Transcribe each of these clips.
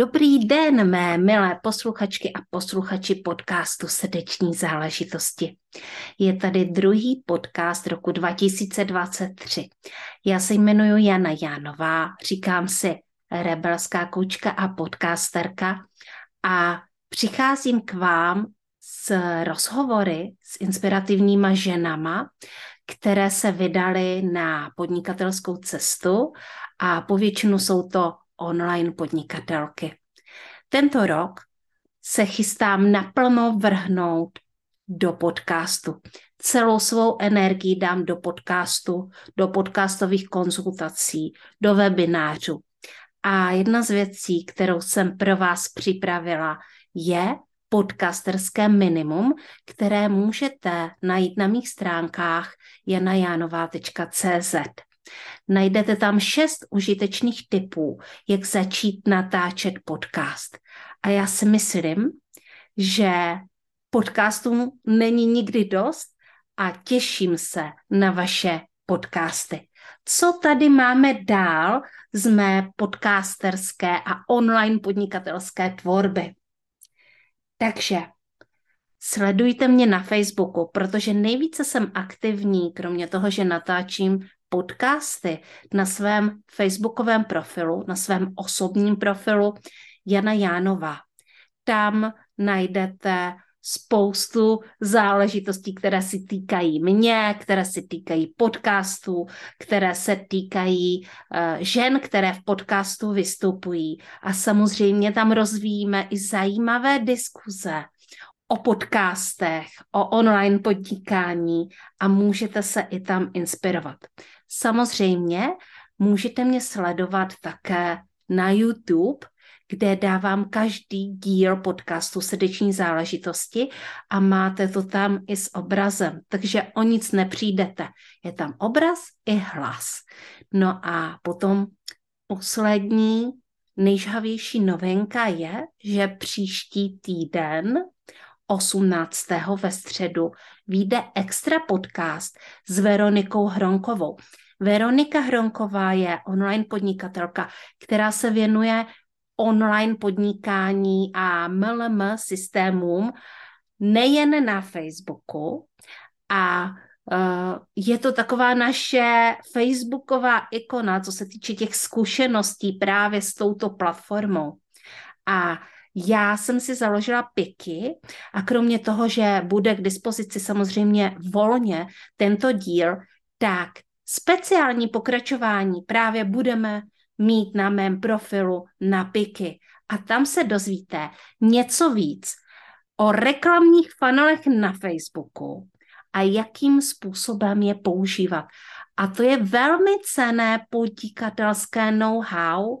Dobrý den, mé milé posluchačky a posluchači podcastu Srdeční záležitosti. Je tady druhý podcast roku 2023. Já se jmenuji Jana Jánová, říkám si rebelská koučka a podcasterka a přicházím k vám s rozhovory s inspirativníma ženama, které se vydaly na podnikatelskou cestu a povětšinu jsou to online podnikatelky. Tento rok se chystám naplno vrhnout do podcastu. Celou svou energii dám do podcastu, do podcastových konzultací, do webinářů. A jedna z věcí, kterou jsem pro vás připravila, je podcasterské minimum, které můžete najít na mých stránkách janajanová.cz. Najdete tam šest užitečných typů, jak začít natáčet podcast. A já si myslím, že podcastů není nikdy dost a těším se na vaše podcasty. Co tady máme dál z mé podcasterské a online podnikatelské tvorby? Takže sledujte mě na Facebooku, protože nejvíce jsem aktivní, kromě toho, že natáčím podcasty na svém facebookovém profilu, na svém osobním profilu Jana Jánova. Tam najdete spoustu záležitostí, které si týkají mě, které se týkají podcastů, které se týkají uh, žen, které v podcastu vystupují. A samozřejmě tam rozvíjíme i zajímavé diskuze o podcastech, o online podnikání a můžete se i tam inspirovat. Samozřejmě můžete mě sledovat také na YouTube, kde dávám každý díl podcastu Srdeční záležitosti a máte to tam i s obrazem, takže o nic nepřijdete. Je tam obraz i hlas. No a potom poslední nejžhavější novinka je, že příští týden 18. ve středu vyjde extra podcast s Veronikou Hronkovou. Veronika Hronková je online podnikatelka, která se věnuje online podnikání a MLM systémům nejen na Facebooku a uh, je to taková naše facebooková ikona, co se týče těch zkušeností právě s touto platformou. A já jsem si založila piky a kromě toho, že bude k dispozici samozřejmě volně tento díl, tak speciální pokračování právě budeme mít na mém profilu na piky. A tam se dozvíte něco víc o reklamních funnelech na Facebooku a jakým způsobem je používat. A to je velmi cené podnikatelské know-how.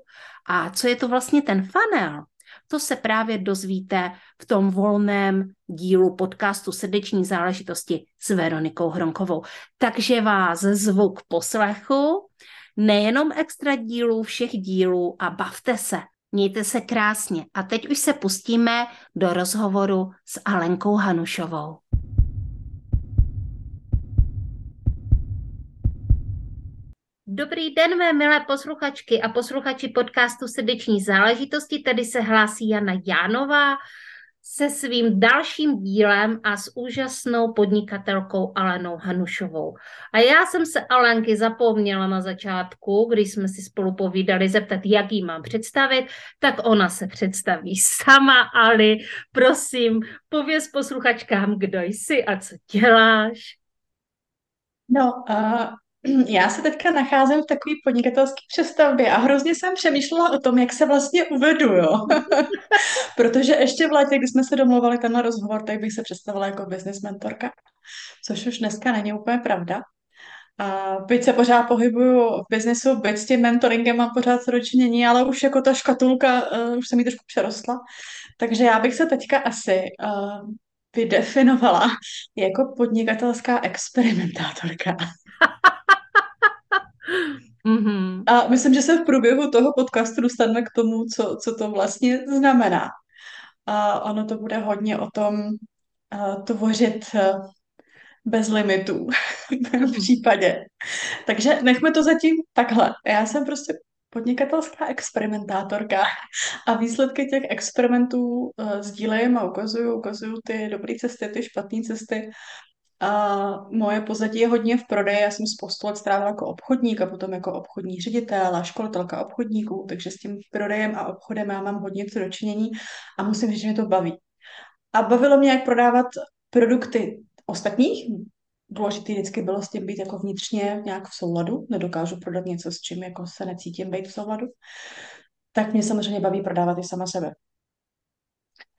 A co je to vlastně ten funnel? To se právě dozvíte v tom volném dílu podcastu Srdeční záležitosti s Veronikou Hronkovou. Takže vás zvu k poslechu, nejenom extra dílů, všech dílů a bavte se. Mějte se krásně. A teď už se pustíme do rozhovoru s Alenkou Hanušovou. Dobrý den, mé milé posluchačky a posluchači podcastu Srdeční záležitosti. Tady se hlásí Jana Jánová se svým dalším dílem a s úžasnou podnikatelkou Alenou Hanušovou. A já jsem se Alenky zapomněla na začátku, když jsme si spolu povídali zeptat, jak jí mám představit, tak ona se představí sama, Ali. Prosím, pověz posluchačkám, kdo jsi a co děláš. No, uh, já se teďka nacházím v takové podnikatelské přestavbě a hrozně jsem přemýšlela o tom, jak se vlastně uvedu, jo. Protože ještě v létě, když jsme se domluvali tenhle rozhovor, tak bych se představila jako business mentorka, což už dneska není úplně pravda. A byť se pořád pohybuju v biznesu, byť s tím mentoringem mám pořád ročinění, ale už jako ta škatulka, uh, už se mi trošku přerostla. Takže já bych se teďka asi uh, vydefinovala jako podnikatelská experimentátorka. Mm-hmm. A myslím, že se v průběhu toho podcastu dostaneme k tomu, co, co to vlastně znamená. A ono to bude hodně o tom uh, tvořit uh, bez limitů v mém případě. Takže nechme to zatím takhle. Já jsem prostě podnikatelská experimentátorka a výsledky těch experimentů uh, sdílím a ukazuju, ukazuju ty dobré cesty, ty špatné cesty. A moje pozadí je hodně v prodeji. Já jsem spoustu let strávila jako obchodník a potom jako obchodní ředitel a školitelka obchodníků, takže s tím prodejem a obchodem já mám hodně co dočinění a musím říct, že mě to baví. A bavilo mě, jak prodávat produkty ostatních. Důležité vždycky bylo s tím být jako vnitřně nějak v souladu. Nedokážu prodat něco, s čím jako se necítím být v souladu. Tak mě samozřejmě baví prodávat i sama sebe.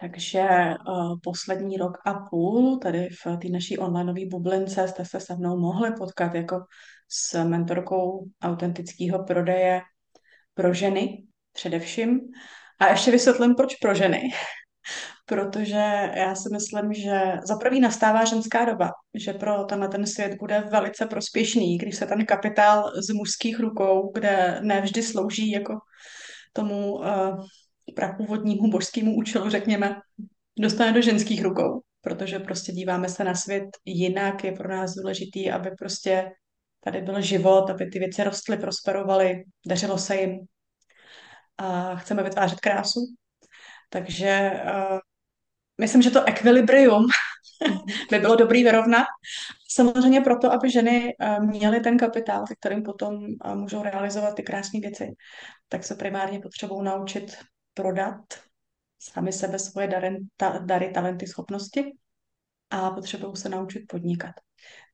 Takže uh, poslední rok a půl tady v té naší onlineové bublince jste se se mnou mohli potkat jako s mentorkou autentického prodeje pro ženy především. A ještě vysvětlím, proč pro ženy. Protože já si myslím, že za prvý nastává ženská doba, že pro tenhle ten svět bude velice prospěšný, když se ten kapitál z mužských rukou, kde nevždy slouží jako tomu uh, prapůvodnímu božskému účelu, řekněme, dostane do ženských rukou, protože prostě díváme se na svět jinak, je pro nás důležitý, aby prostě tady byl život, aby ty věci rostly, prosperovaly, dařilo se jim a chceme vytvářet krásu. Takže uh, myslím, že to ekvilibrium by bylo dobrý vyrovnat. Samozřejmě proto, aby ženy uh, měly ten kapitál, se kterým potom uh, můžou realizovat ty krásné věci, tak se primárně potřebují naučit prodat sami sebe, svoje dary, ta, dary talenty, schopnosti a potřebují se naučit podnikat.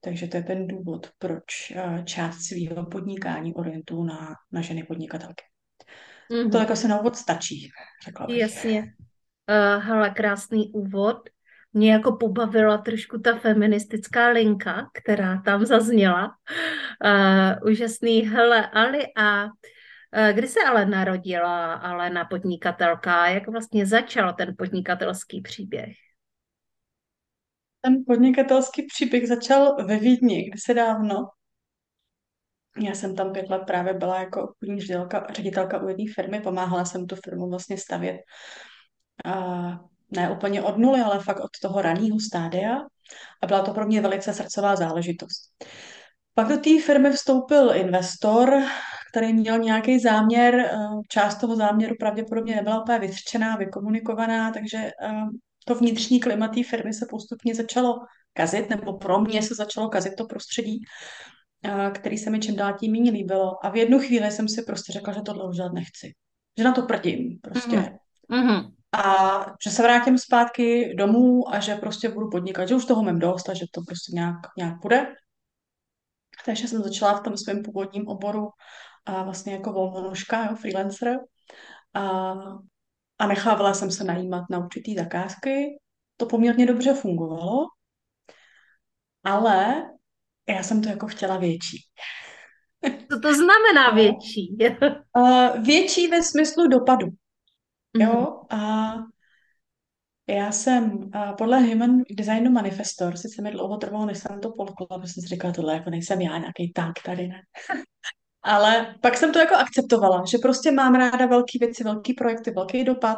Takže to je ten důvod, proč uh, část svého podnikání orientuju na, na ženy podnikatelky. Mm-hmm. To jako se na úvod stačí, řekla bych. Jasně. Uh, hele, krásný úvod. Mě jako pobavila trošku ta feministická linka, která tam zazněla. Uh, úžasný. Hele, Ali, a uh, kdy se ale narodila Alena podnikatelka? Jak vlastně začal ten podnikatelský příběh? Ten podnikatelský příběh začal ve Vídni, kdysi dávno. Já jsem tam pět let právě byla jako obchodní ředitelka, ředitelka u jedné firmy, pomáhala jsem tu firmu vlastně stavět. A ne úplně od nuly, ale fakt od toho raného stádia. A byla to pro mě velice srdcová záležitost. Pak do té firmy vstoupil investor, který měl nějaký záměr. Eh, část toho záměru pravděpodobně nebyla úplně vytřčená, vykomunikovaná, takže eh, to vnitřní klima té firmy se postupně začalo kazit, nebo pro mě se začalo kazit to prostředí který se mi čím dál tím méně líbilo. A v jednu chvíli jsem si prostě řekla, že tohle už dělat nechci. Že na to prdím prostě. Mm-hmm. A že se vrátím zpátky domů a že prostě budu podnikat, že už toho mám dost a že to prostě nějak, nějak bude. Takže jsem začala v tom svém původním oboru a vlastně jako volnonožka, jo, freelancer. A, a nechávala jsem se najímat na určitý zakázky. To poměrně dobře fungovalo, ale já jsem to jako chtěla větší. Co to znamená větší? uh, větší ve smyslu dopadu. Jo, mhm. a já jsem uh, podle Human Designu Manifestor, sice mi dlouho trvalo, než jsem to polkla, protože jsem si říkala, tohle jako nejsem já, nějaký tank tady, ne? Ale pak jsem to jako akceptovala, že prostě mám ráda velké věci, velké projekty, velký dopad,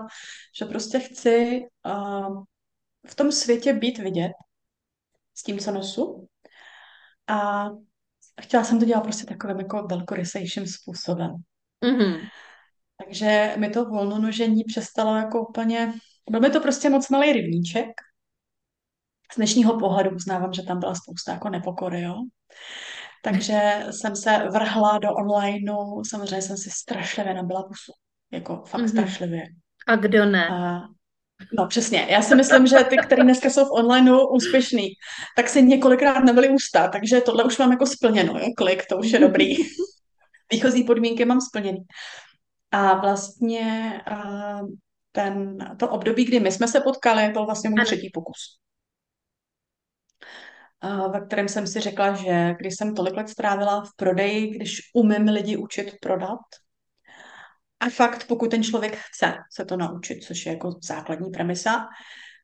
že prostě chci uh, v tom světě být vidět s tím, co nosu a chtěla jsem to dělat prostě takovým jako velkorysejším způsobem. Mm-hmm. Takže mi to volnonožení přestalo jako úplně... Byl mi to prostě moc malý rybníček. Z dnešního pohledu uznávám, že tam byla spousta jako nepokory, jo. Takže jsem se vrhla do onlineu, samozřejmě jsem si strašlivě nabila pusu. Jako fakt mm-hmm. strašlivě. A kdo ne? A No přesně, já si myslím, že ty, které dneska jsou v onlineu úspěšný, tak si několikrát nebyly ústa, takže tohle už mám jako splněno, jo? klik, to už je dobrý. Výchozí podmínky mám splněný. A vlastně ten, to období, kdy my jsme se potkali, byl vlastně můj třetí pokus. Ve kterém jsem si řekla, že když jsem tolik let strávila v prodeji, když umím lidi učit prodat, a fakt, pokud ten člověk chce se to naučit, což je jako základní premisa,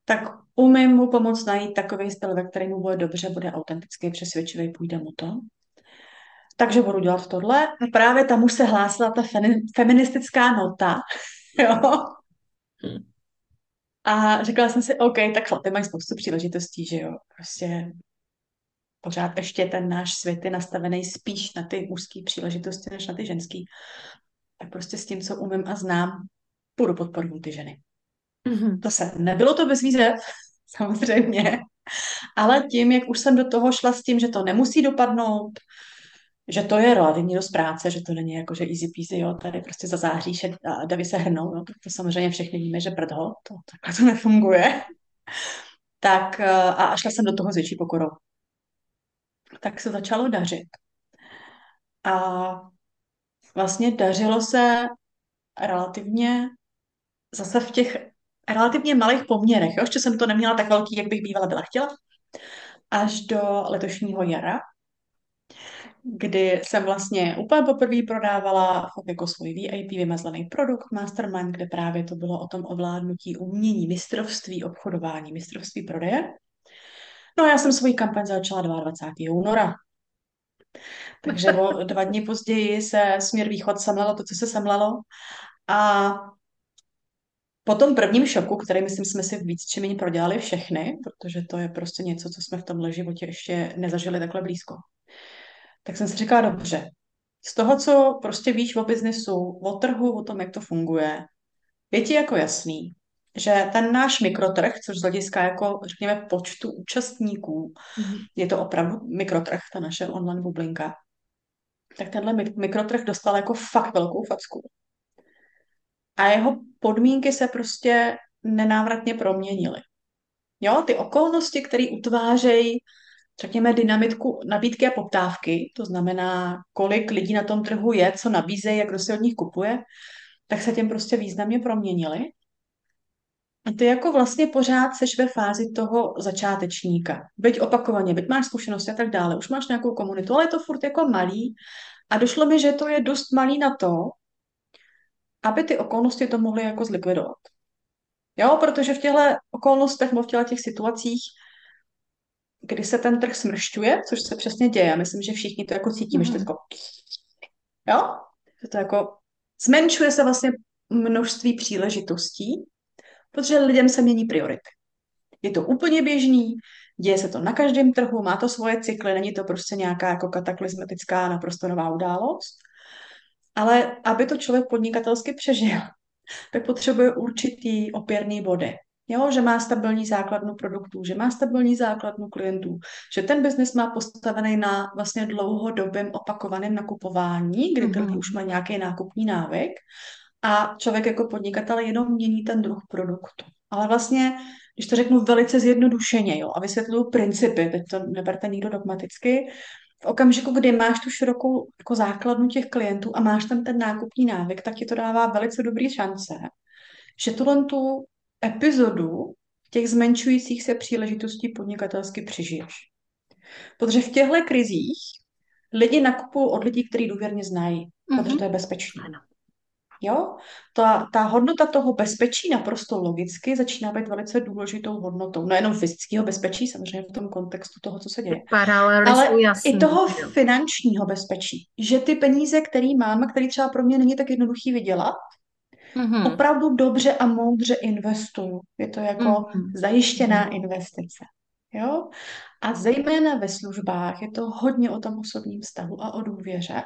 tak umím mu pomoct najít takový styl, ve kterém mu bude dobře, bude autentický, přesvědčivý, půjde mu to. Takže budu dělat tohle. A právě tam už se hlásila ta feministická nota. jo. Hmm. A řekla jsem si, OK, tak chlapy mají spoustu příležitostí, že jo. Prostě pořád ještě ten náš svět je nastavený spíš na ty mužské příležitosti, než na ty ženské. tak prostě s tím, co umím a znám, půjdu podporuju ty ženy. Mm-hmm. To se, nebylo to bez výzev, samozřejmě, ale tím, jak už jsem do toho šla s tím, že to nemusí dopadnout, že to je relativně dost práce, že to není jako, že easy peasy, jo, tady prostě zazáříš a davy se hrnou, jo, to, samozřejmě všechny víme, že prdho, to takhle to nefunguje. Tak eh, a šla jsem do toho s větší pokorou. Tak se začalo dařit. A vlastně dařilo se relativně zase v těch relativně malých poměrech. Jo? Ještě jsem to neměla tak velký, jak bych bývala byla chtěla. Až do letošního jara, kdy jsem vlastně úplně poprvé prodávala jako svůj VIP vymazlený produkt Mastermind, kde právě to bylo o tom ovládnutí umění, mistrovství obchodování, mistrovství prodeje. No a já jsem svůj kampaň začala 22. února. Takže o dva dny později se směr východ semlelo to, co se semlelo. A po tom prvním šoku, který myslím jsme si víc či méně prodělali všechny, protože to je prostě něco, co jsme v tomhle životě ještě nezažili takhle blízko, tak jsem si říkala, dobře, z toho, co prostě víš o biznesu, o trhu, o tom, jak to funguje, je ti jako jasný, že ten náš mikrotrh, což z hlediska jako, řekněme, počtu účastníků, mm-hmm. je to opravdu mikrotrh, ta naše online bublinka, tak tenhle mikrotrh dostal jako fakt velkou facku. A jeho podmínky se prostě nenávratně proměnily. Jo, ty okolnosti, které utvářejí, řekněme, dynamiku nabídky a poptávky, to znamená, kolik lidí na tom trhu je, co nabízejí, jak kdo se od nich kupuje, tak se tím prostě významně proměnily. A ty jako vlastně pořád seš ve fázi toho začátečníka. Byť opakovaně, byť máš zkušenosti a tak dále, už máš nějakou komunitu, ale je to furt jako malý. A došlo mi, že to je dost malý na to, aby ty okolnosti to mohly jako zlikvidovat. Jo, protože v těchto okolnostech nebo v těchto těch situacích, kdy se ten trh smršťuje, což se přesně děje, myslím, že všichni to jako cítíme, mm-hmm. že to mhm. jako, jo, že to jako zmenšuje se vlastně množství příležitostí, protože lidem se mění priority. Je to úplně běžný, děje se to na každém trhu, má to svoje cykly, není to prostě nějaká jako kataklizmatická naprosto nová událost. Ale aby to člověk podnikatelsky přežil, tak potřebuje určitý opěrný body. Jo, že má stabilní základnu produktů, že má stabilní základnu klientů, že ten biznis má postavený na vlastně dlouhodobém opakovaném nakupování, kdy mhm. už mají nějaký nákupní návyk a člověk jako podnikatel jenom mění ten druh produktu. Ale vlastně, když to řeknu velice zjednodušeně, jo, a vysvětluju principy, teď to neberte nikdo dogmaticky, v okamžiku, kdy máš tu širokou jako základnu těch klientů a máš tam ten nákupní návyk, tak ti to dává velice dobrý šance, že tuhle tu epizodu těch zmenšujících se příležitostí podnikatelsky přežiješ. Protože v těchto krizích lidi nakupují od lidí, kteří důvěrně znají, mm-hmm. protože to je bezpečné. Ano. Jo? Ta, ta hodnota toho bezpečí naprosto logicky začíná být velice důležitou hodnotou. Nejenom fyzického bezpečí, samozřejmě v tom kontextu toho, co se děje. Ale jasný, i toho jo. finančního bezpečí. Že ty peníze, které mám a které třeba pro mě není tak jednoduchý vydělat, mm-hmm. opravdu dobře a moudře investuju. Je to jako mm-hmm. zajištěná mm-hmm. investice. Jo? A zejména ve službách je to hodně o tom osobním vztahu a o důvěře.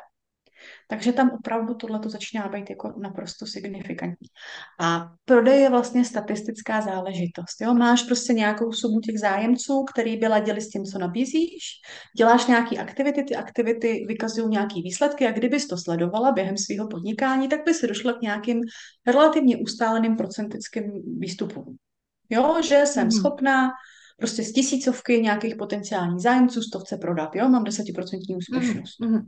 Takže tam opravdu tohle to začíná být jako naprosto signifikantní. A prodej je vlastně statistická záležitost. Jo? Máš prostě nějakou sumu těch zájemců, který by ladili s tím, co nabízíš, děláš nějaké aktivity, ty aktivity vykazují nějaké výsledky a kdybys to sledovala během svého podnikání, tak by si došla k nějakým relativně ustáleným procentickým výstupům. Jo, že jsem mm. schopná prostě z tisícovky nějakých potenciálních zájemců stovce prodat, jo, mám desetiprocentní úspěšnost. Mm.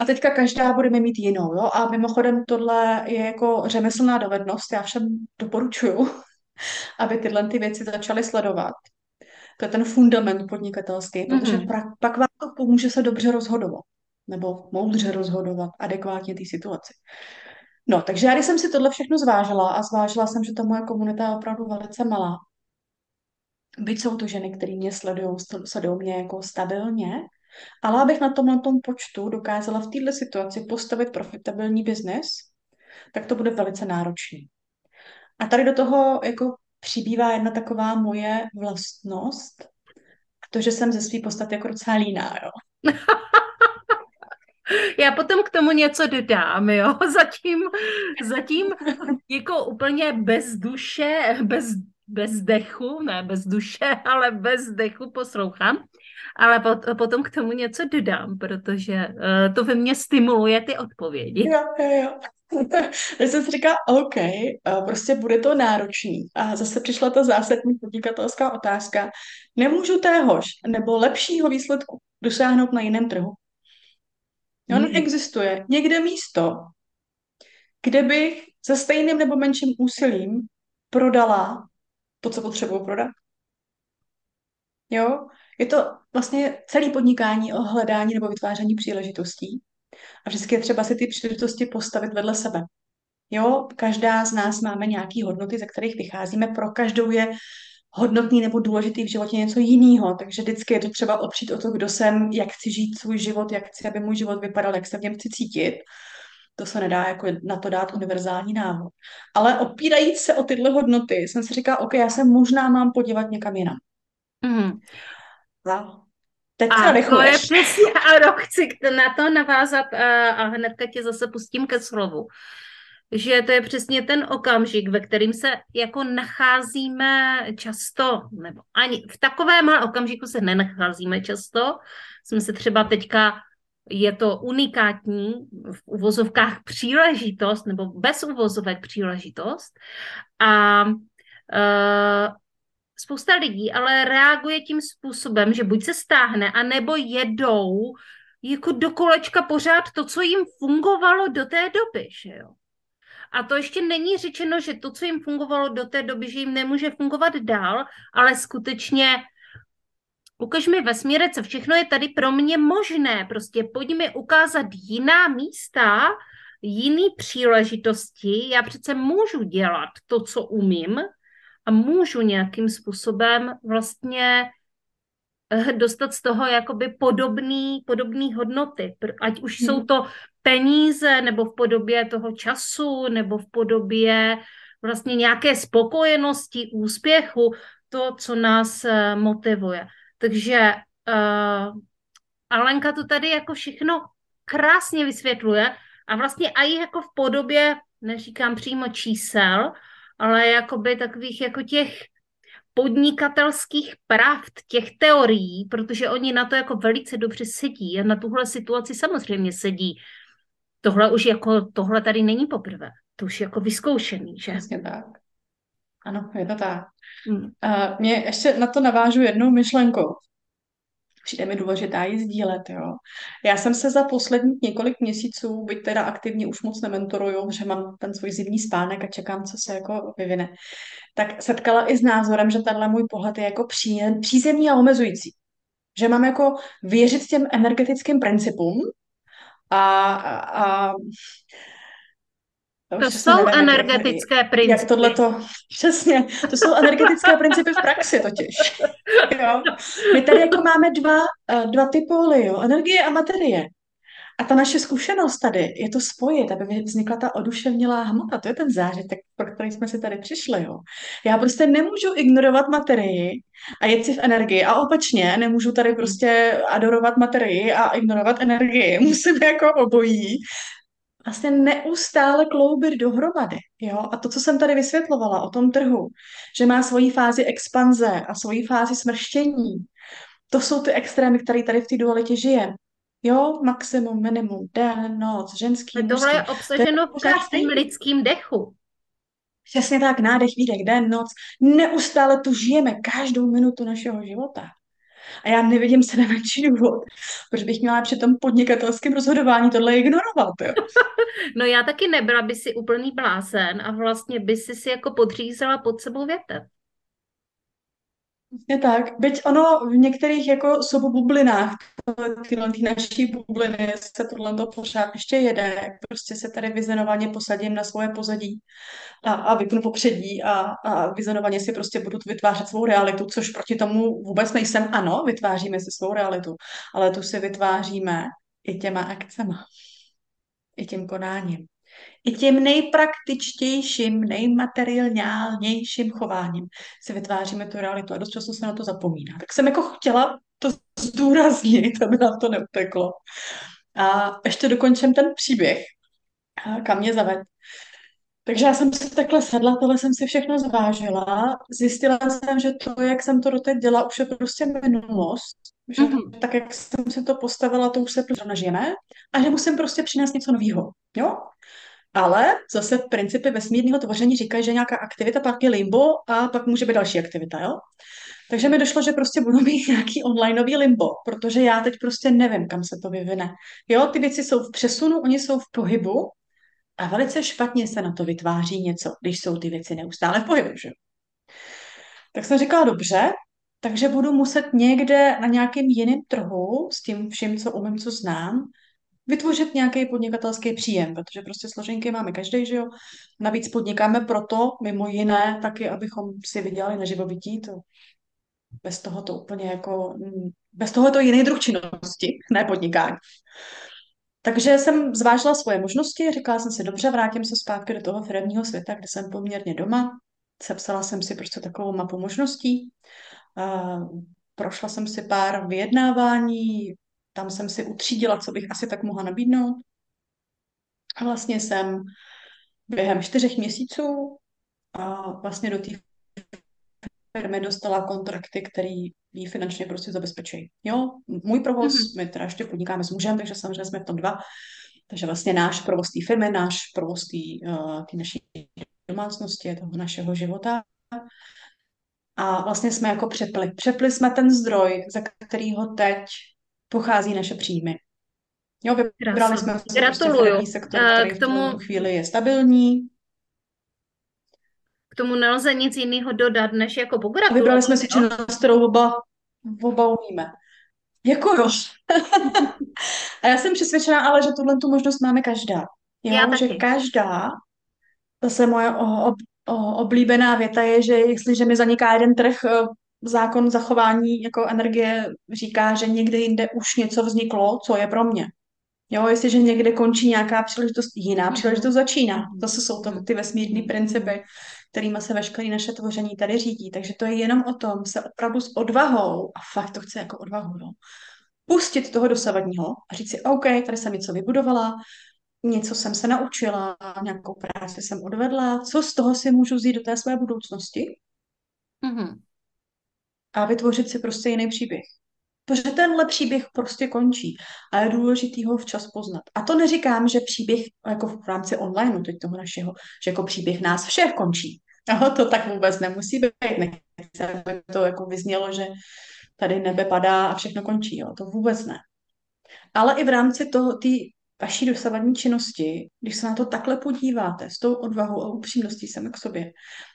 A teďka každá budeme mít jinou, jo? A mimochodem tohle je jako řemeslná dovednost, já všem doporučuju, aby tyhle ty věci začaly sledovat. To je ten fundament podnikatelský, protože mm-hmm. pra, pak vám to pomůže se dobře rozhodovat, nebo moudře rozhodovat, adekvátně té situaci. No, takže já když jsem si tohle všechno zvážila a zvážila jsem, že ta moje komunita je opravdu velice malá, byť jsou to ženy, které mě sledují, sledují mě jako stabilně, ale abych na tomhle tom počtu dokázala v této situaci postavit profitabilní biznis, tak to bude velice náročný. A tady do toho jako přibývá jedna taková moje vlastnost, to, že jsem ze své podstaty jako docela líná, jo. Já potom k tomu něco dodám, jo. Zatím, zatím jako úplně bez duše, bez, bez dechu, ne bez duše, ale bez dechu poslouchám. Ale pot, potom k tomu něco dodám, protože uh, to ve mně stimuluje ty odpovědi. Jo, jo, jo. Takže jsem si říkala, OK, prostě bude to náročný. A zase přišla ta zásadní podnikatelská otázka. Nemůžu téhož nebo lepšího výsledku dosáhnout na jiném trhu? Jo, hmm. existuje někde místo, kde bych se stejným nebo menším úsilím prodala to, co potřebuju prodat. Jo, je to vlastně celý podnikání o hledání nebo vytváření příležitostí. A vždycky je třeba si ty příležitosti postavit vedle sebe. Jo, každá z nás máme nějaké hodnoty, ze kterých vycházíme. Pro každou je hodnotný nebo důležitý v životě něco jiného. Takže vždycky je to třeba opřít o to, kdo jsem, jak chci žít svůj život, jak chci, aby můj život vypadal, jak se v něm chci cítit. To se nedá jako na to dát univerzální návod. Ale opírajíc se o tyhle hodnoty, jsem si říkala, OK, já se možná mám podívat někam jinam. Mm. No. Teď a to je přesně, ano, chci na to navázat a, a hnedka tě zase pustím ke slovu že to je přesně ten okamžik, ve kterým se jako nacházíme často, nebo ani v takovém okamžiku se nenacházíme často. Jsme se třeba teďka, je to unikátní v uvozovkách příležitost, nebo bez uvozovek příležitost. A uh, spousta lidí ale reaguje tím způsobem, že buď se stáhne, anebo jedou jako do kolečka pořád to, co jim fungovalo do té doby, že jo. A to ještě není řečeno, že to, co jim fungovalo do té doby, že jim nemůže fungovat dál, ale skutečně ukaž mi vesmíre, co všechno je tady pro mě možné. Prostě pojď mi ukázat jiná místa, jiný příležitosti. Já přece můžu dělat to, co umím a můžu nějakým způsobem vlastně eh, dostat z toho jakoby podobný, podobný hodnoty. Ať už jsou hmm. to peníze nebo v podobě toho času nebo v podobě vlastně nějaké spokojenosti, úspěchu, to, co nás eh, motivuje. Takže uh, Alenka to tady jako všechno krásně vysvětluje a vlastně i jako v podobě, neříkám přímo čísel, ale jakoby takových jako těch podnikatelských pravd, těch teorií, protože oni na to jako velice dobře sedí a na tuhle situaci samozřejmě sedí tohle už jako, tohle tady není poprvé. To už je jako vyzkoušený, že? Přesně tak. Ano, je to tak. Hmm. Uh, mě ještě na to navážu jednou myšlenkou. Přijde mi důležitá ji sdílet, jo. Já jsem se za posledních několik měsíců, byť teda aktivně už moc nementoruju, že mám ten svůj zimní spánek a čekám, co se jako vyvine, tak setkala i s názorem, že tenhle můj pohled je jako přízemní a omezující. Že mám jako věřit těm energetickým principům, a, a to jsou nevím, energetické jak, principy. Jak tohle to, přesně, to jsou energetické principy v praxi totiž. Jo. My tady jako máme dva, eh, dva typy, jo, energie a materie. A ta naše zkušenost tady je to spojit, aby vznikla ta oduševnělá hmota. To je ten zážitek, pro který jsme si tady přišli. Jo. Já prostě nemůžu ignorovat materii a jet si v energii. A opačně, nemůžu tady prostě adorovat materii a ignorovat energii. Musím jako obojí vlastně neustále kloubit dohromady. Jo? A to, co jsem tady vysvětlovala o tom trhu, že má svoji fázi expanze a svoji fázi smrštění, to jsou ty extrémy, které tady v té dualitě žije. Jo, maximum, minimum, den, noc, ženský, A tohle je obsaženo v každém lidským dechu. Přesně tak, nádech, výdech, den, noc. Neustále tu žijeme každou minutu našeho života. A já nevidím se nejmenší důvod, proč bych měla při tom podnikatelském rozhodování tohle ignorovat. Jo? no já taky nebyla by si úplný blázen a vlastně by si si jako podřízela pod sebou větev. Je tak, byť ono v některých jako sobobublinách, tyhle ty naší bubliny se tohle to pořád ještě jede, prostě se tady vyzenovaně posadím na svoje pozadí a, a vypnu popředí a, a vyzenovaně si prostě budu vytvářet svou realitu, což proti tomu vůbec nejsem. Ano, vytváříme si svou realitu, ale tu si vytváříme i těma akcema, i tím konáním i tím nejpraktičtějším, nejmateriálnějším chováním si vytváříme tu realitu a dost často se na to zapomíná. Tak jsem jako chtěla to zdůraznit, aby nám to neuteklo. a ještě dokončím ten příběh, kam mě zaved. Takže já jsem si takhle sedla, tohle jsem si všechno zvážila. Zjistila jsem, že to, jak jsem to doteď dělala, už je prostě minulost. Že mm-hmm. tak, jak jsem si to postavila, to už se prostě nažijeme. A že musím prostě přinést něco nového. Jo? Ale zase principy vesmírného tvoření říkají, že nějaká aktivita pak je limbo a pak může být další aktivita, jo? Takže mi došlo, že prostě budu mít nějaký onlineový limbo, protože já teď prostě nevím, kam se to vyvine. Jo, ty věci jsou v přesunu, oni jsou v pohybu a velice špatně se na to vytváří něco, když jsou ty věci neustále v pohybu, že? Tak jsem říkala, dobře, takže budu muset někde na nějakém jiném trhu s tím vším, co umím, co znám, vytvořit nějaký podnikatelský příjem, protože prostě složenky máme každý, že jo. Navíc podnikáme proto, mimo jiné, taky, abychom si vydělali na živobytí, to bez toho to úplně jako, bez toho je to jiný druh činnosti, ne podnikání. Takže jsem zvážila svoje možnosti, říkala jsem si, dobře, vrátím se zpátky do toho firmního světa, kde jsem poměrně doma. Sepsala jsem si prostě takovou mapu možností. prošla jsem si pár vyjednávání, tam jsem si utřídila, co bych asi tak mohla nabídnout. A vlastně jsem během čtyřech měsíců a vlastně do té firmy dostala kontrakty, který jí finančně prostě zabezpečí. Jo, můj provoz, mm-hmm. my teda ještě podnikáme s mužem, takže samozřejmě jsme v tom dva. Takže vlastně náš provoz té firmy, náš provoz té uh, naší domácnosti, toho našeho života. A vlastně jsme jako přepli. Přepli jsme ten zdroj, ze kterého teď pochází naše příjmy. Jo, vybrali jsme prostě Gratuluju. Prostě sektor, který k tomu... v chvíli je stabilní. K tomu nelze nic jiného dodat, než jako pogratulovat. Vybrali jsme si činnost, kterou oba, oba umíme. Jako jo. a já jsem přesvědčená, ale že tuhle tu možnost máme každá. Jo, já že taky. každá, zase moje ob, oblíbená věta je, že jestliže mi zaniká jeden trh, eh, zákon zachování jako energie říká, že někde jinde už něco vzniklo, co je pro mě. Jo, jestliže někde končí nějaká příležitost, jiná mhm. příležitost začíná. Zase jsou to ty vesmírné principy, kterými se veškeré naše tvoření tady řídí. Takže to je jenom o tom se opravdu s odvahou, a fakt to chce jako odvahu, no, pustit toho dosavadního a říct si, OK, tady jsem něco vybudovala, něco jsem se naučila, nějakou práci jsem odvedla, co z toho si můžu vzít do té své budoucnosti mm-hmm. A vytvořit si prostě jiný příběh. Protože tenhle příběh prostě končí a je důležitý ho včas poznat. A to neříkám, že příběh jako v rámci online, teď toho našeho, že jako příběh nás všech končí. No, to tak vůbec nemusí být. Nechce, aby to jako vyznělo, že tady nebe padá a všechno končí. Jo. To vůbec ne. Ale i v rámci toho, té vaší dosavadní činnosti, když se na to takhle podíváte s tou odvahou a upřímností sami k sobě,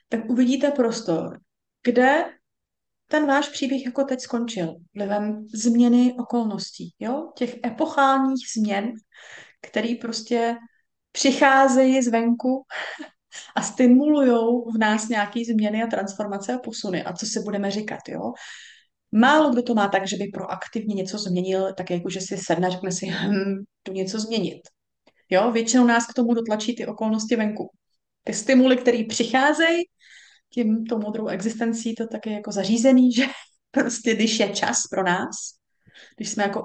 tak uvidíte prostor, kde ten váš příběh jako teď skončil vlivem změny okolností, jo? těch epochálních změn, který prostě přicházejí zvenku a stimulují v nás nějaké změny a transformace a posuny. A co si budeme říkat, jo? Málo kdo to má tak, že by proaktivně něco změnil, tak jako že si sedne a řekne si, hm, tu něco změnit. Jo, většinou nás k tomu dotlačí ty okolnosti venku. Ty stimuly, které přicházejí, tím tou modrou existencí to taky jako zařízený, že prostě když je čas pro nás, když jsme jako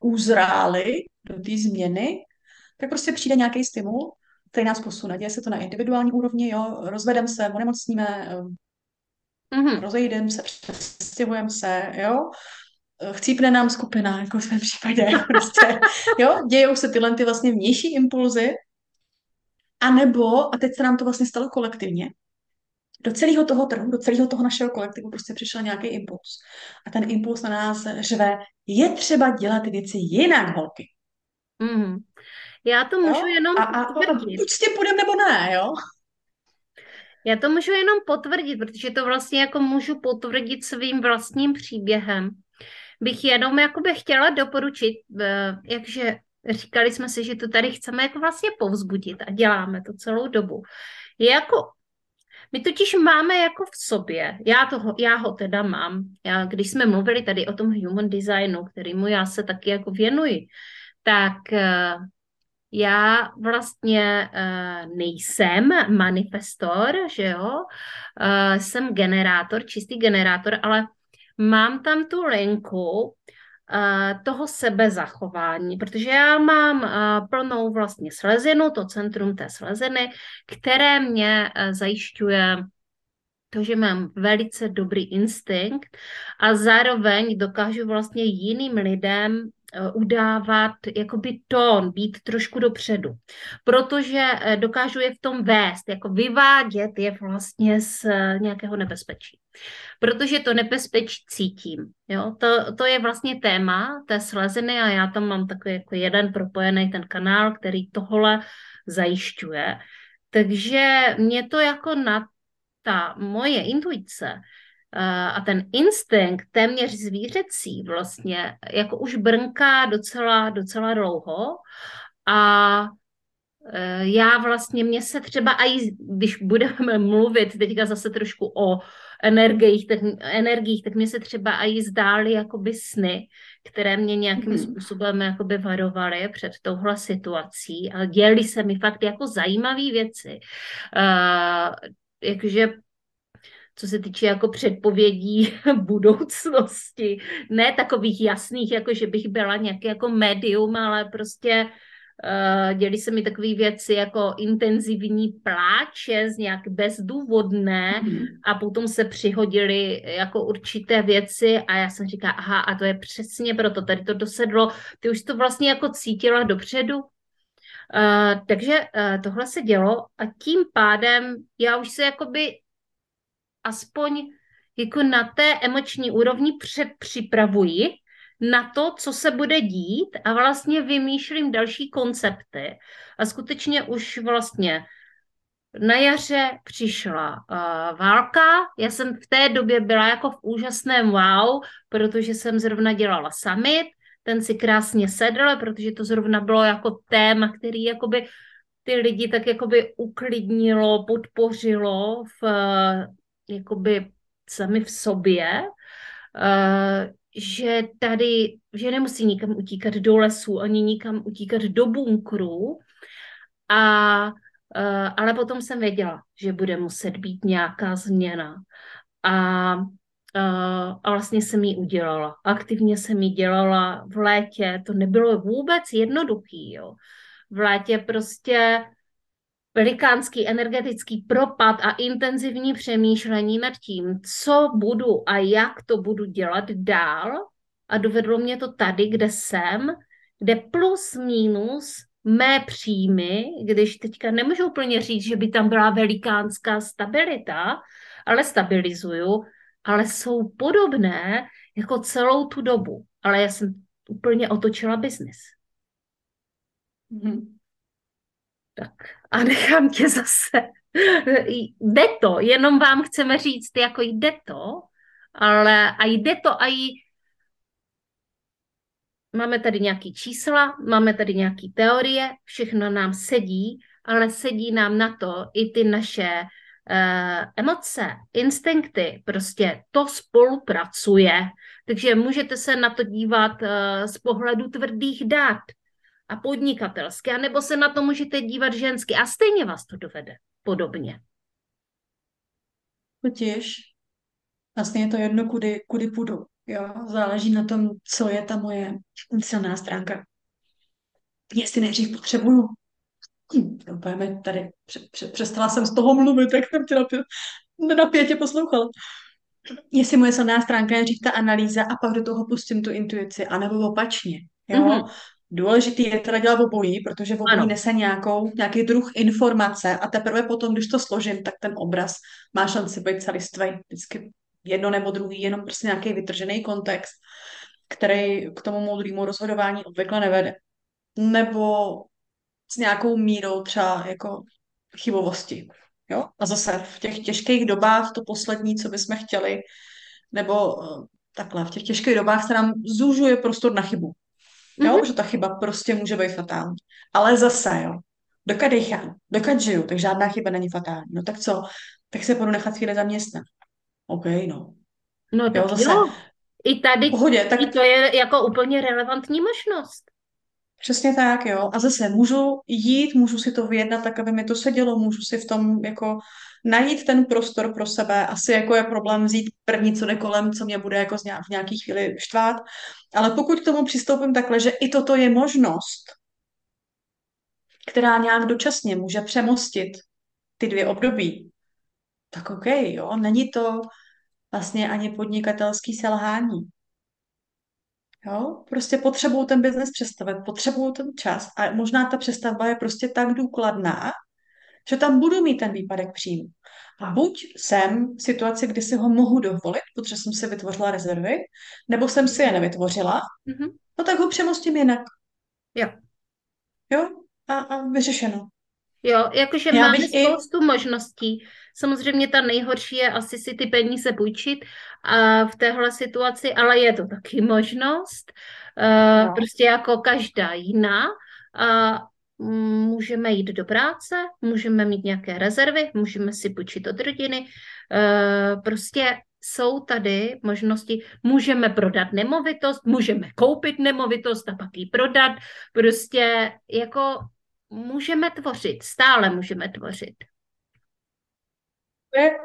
uzráli do té změny, tak prostě přijde nějaký stimul, který nás posune. Děje se to na individuální úrovni, jo, rozvedeme se, onemocníme, mm-hmm. rozejdeme se, přestěhujeme se, jo, chcípne nám skupina, jako v svém případě, prostě, jo, dějou se tyhle ty vlastně vnější impulzy, a nebo, a teď se nám to vlastně stalo kolektivně, do celého toho trhu, do celého toho našeho kolektivu prostě přišel nějaký impuls. A ten impuls na nás řve, je třeba dělat věci jinak, holky. Mm. Já to můžu jo? jenom a, a, potvrdit. buď s tím půjdem, nebo ne, jo? Já to můžu jenom potvrdit, protože to vlastně jako můžu potvrdit svým vlastním příběhem. Bych jenom jakoby chtěla doporučit, eh, jakže říkali jsme si, že to tady chceme jako vlastně povzbudit a děláme to celou dobu. Je jako my totiž máme jako v sobě, já, toho, já ho teda mám, já, když jsme mluvili tady o tom human designu, kterýmu já se taky jako věnuji, tak uh, já vlastně uh, nejsem manifestor, že jo, uh, jsem generátor, čistý generátor, ale mám tam tu linku toho sebezachování, protože já mám plnou vlastně slezinu, to centrum té sleziny, které mě zajišťuje to, že mám velice dobrý instinkt a zároveň dokážu vlastně jiným lidem udávat jakoby tón, být trošku dopředu, protože eh, dokážu je v tom vést, jako vyvádět je vlastně z eh, nějakého nebezpečí. Protože to nebezpečí cítím. Jo? To, to je vlastně téma té sleziny a já tam mám takový jako jeden propojený ten kanál, který tohle zajišťuje. Takže mě to jako na ta moje intuice a ten instinkt téměř zvířecí vlastně jako už brnká docela, docela dlouho a e, já vlastně, mě se třeba, a když budeme mluvit teďka zase trošku o energiích, tak, energiích, tak mě se třeba i zdály jakoby sny, které mě nějakým mm. způsobem jakoby varovaly před touhle situací a děli se mi fakt jako zajímavé věci. Uh, jakože co se týče jako předpovědí budoucnosti. Ne takových jasných, jako že bych byla nějaký jako médium, ale prostě uh, děli se mi takové věci jako intenzivní pláče z nějak bezdůvodné mm. a potom se přihodily jako určité věci a já jsem říkala, aha, a to je přesně proto, tady to dosedlo, ty už to vlastně jako cítila dopředu, Uh, takže uh, tohle se dělo a tím pádem já už se jakoby aspoň jako na té emoční úrovni předpřipravuji na to, co se bude dít a vlastně vymýšlím další koncepty. A skutečně už vlastně na jaře přišla uh, válka. Já jsem v té době byla jako v úžasném wow, protože jsem zrovna dělala summit, ten si krásně sedl, protože to zrovna bylo jako téma, který jakoby ty lidi tak jakoby uklidnilo, podpořilo v jakoby sami v sobě, uh, že tady, že nemusí nikam utíkat do lesu, ani nikam utíkat do bunkru, a, uh, ale potom jsem věděla, že bude muset být nějaká změna. A Uh, a vlastně jsem ji udělala. Aktivně jsem ji dělala v létě. To nebylo vůbec jednoduchý. Jo. V létě prostě velikánský energetický propad a intenzivní přemýšlení nad tím, co budu a jak to budu dělat dál. A dovedlo mě to tady, kde jsem, kde plus minus mé příjmy, když teďka nemůžu úplně říct, že by tam byla velikánská stabilita, ale stabilizuju, ale jsou podobné jako celou tu dobu. Ale já jsem úplně otočila biznis. Mm-hmm. Tak a nechám tě zase. Jde to, jenom vám chceme říct, jako jde to, ale a jde to a i máme tady nějaký čísla, máme tady nějaký teorie, všechno nám sedí, ale sedí nám na to i ty naše uh, emoce, instinkty, prostě to spolupracuje. Takže můžete se na to dívat uh, z pohledu tvrdých dat a podnikatelsky, anebo se na to můžete dívat žensky a stejně vás to dovede podobně. Totiž vlastně je to jedno, kudy, kudy půjdu. Jo? Záleží na tom, co je ta moje silná stránka. Jestli nejdřív potřebuju hm, tady, pře, pře, přestala jsem z toho mluvit, tak jsem tě napě, napětě poslouchala. Jestli moje silná stránka je říct ta analýza a pak do toho pustím tu intuici, anebo opačně. Jo? Mm-hmm. Důležitý je teda dělat obojí, protože obojí ano. nese nějakou, nějaký druh informace a teprve potom, když to složím, tak ten obraz má šanci být celistvý. Vždycky jedno nebo druhý, jenom prostě nějaký vytržený kontext, který k tomu moudrému rozhodování obvykle nevede. Nebo s nějakou mírou třeba jako chybovosti. Jo? A zase v těch těžkých dobách, to poslední, co bychom chtěli, nebo eh, takhle, v těch těžkých dobách se nám zúžuje prostor na chybu. Jo, mm-hmm. že ta chyba prostě může být fatální. Ale zase, jo, dokud dechám, dokud žiju, tak žádná chyba není fatální. No tak co? Tak se budu nechat chvíli zaměstnat. OK, no. No tak jo, zase. Jo. I tady pohodě, tak... I to je jako úplně relevantní možnost. Přesně tak, jo. A zase můžu jít, můžu si to vyjednat tak, aby mi to sedělo, můžu si v tom jako najít ten prostor pro sebe. Asi jako je problém vzít první, co jde kolem, co mě bude jako v nějaký chvíli štvát. Ale pokud k tomu přistoupím takhle, že i toto je možnost, která nějak dočasně může přemostit ty dvě období, tak OK, jo, není to vlastně ani podnikatelský selhání. Jo, prostě potřebuju ten biznes přestavit, potřebuju ten čas a možná ta přestavba je prostě tak důkladná, že tam budu mít ten výpadek příjmu. A buď jsem v situaci, kdy si ho mohu dovolit, protože jsem si vytvořila rezervy, nebo jsem si je nevytvořila, mm-hmm. no tak ho přemostím jinak. Jo. Jo, a, a vyřešeno. Jo, jakože Já máme spoustu i... možností. Samozřejmě ta nejhorší je asi si ty peníze půjčit a v téhle situaci, ale je to taky možnost, uh, no. prostě jako každá jiná. A můžeme jít do práce, můžeme mít nějaké rezervy, můžeme si půjčit od rodiny, uh, prostě jsou tady možnosti, můžeme prodat nemovitost, můžeme koupit nemovitost a pak ji prodat, prostě jako můžeme tvořit, stále můžeme tvořit.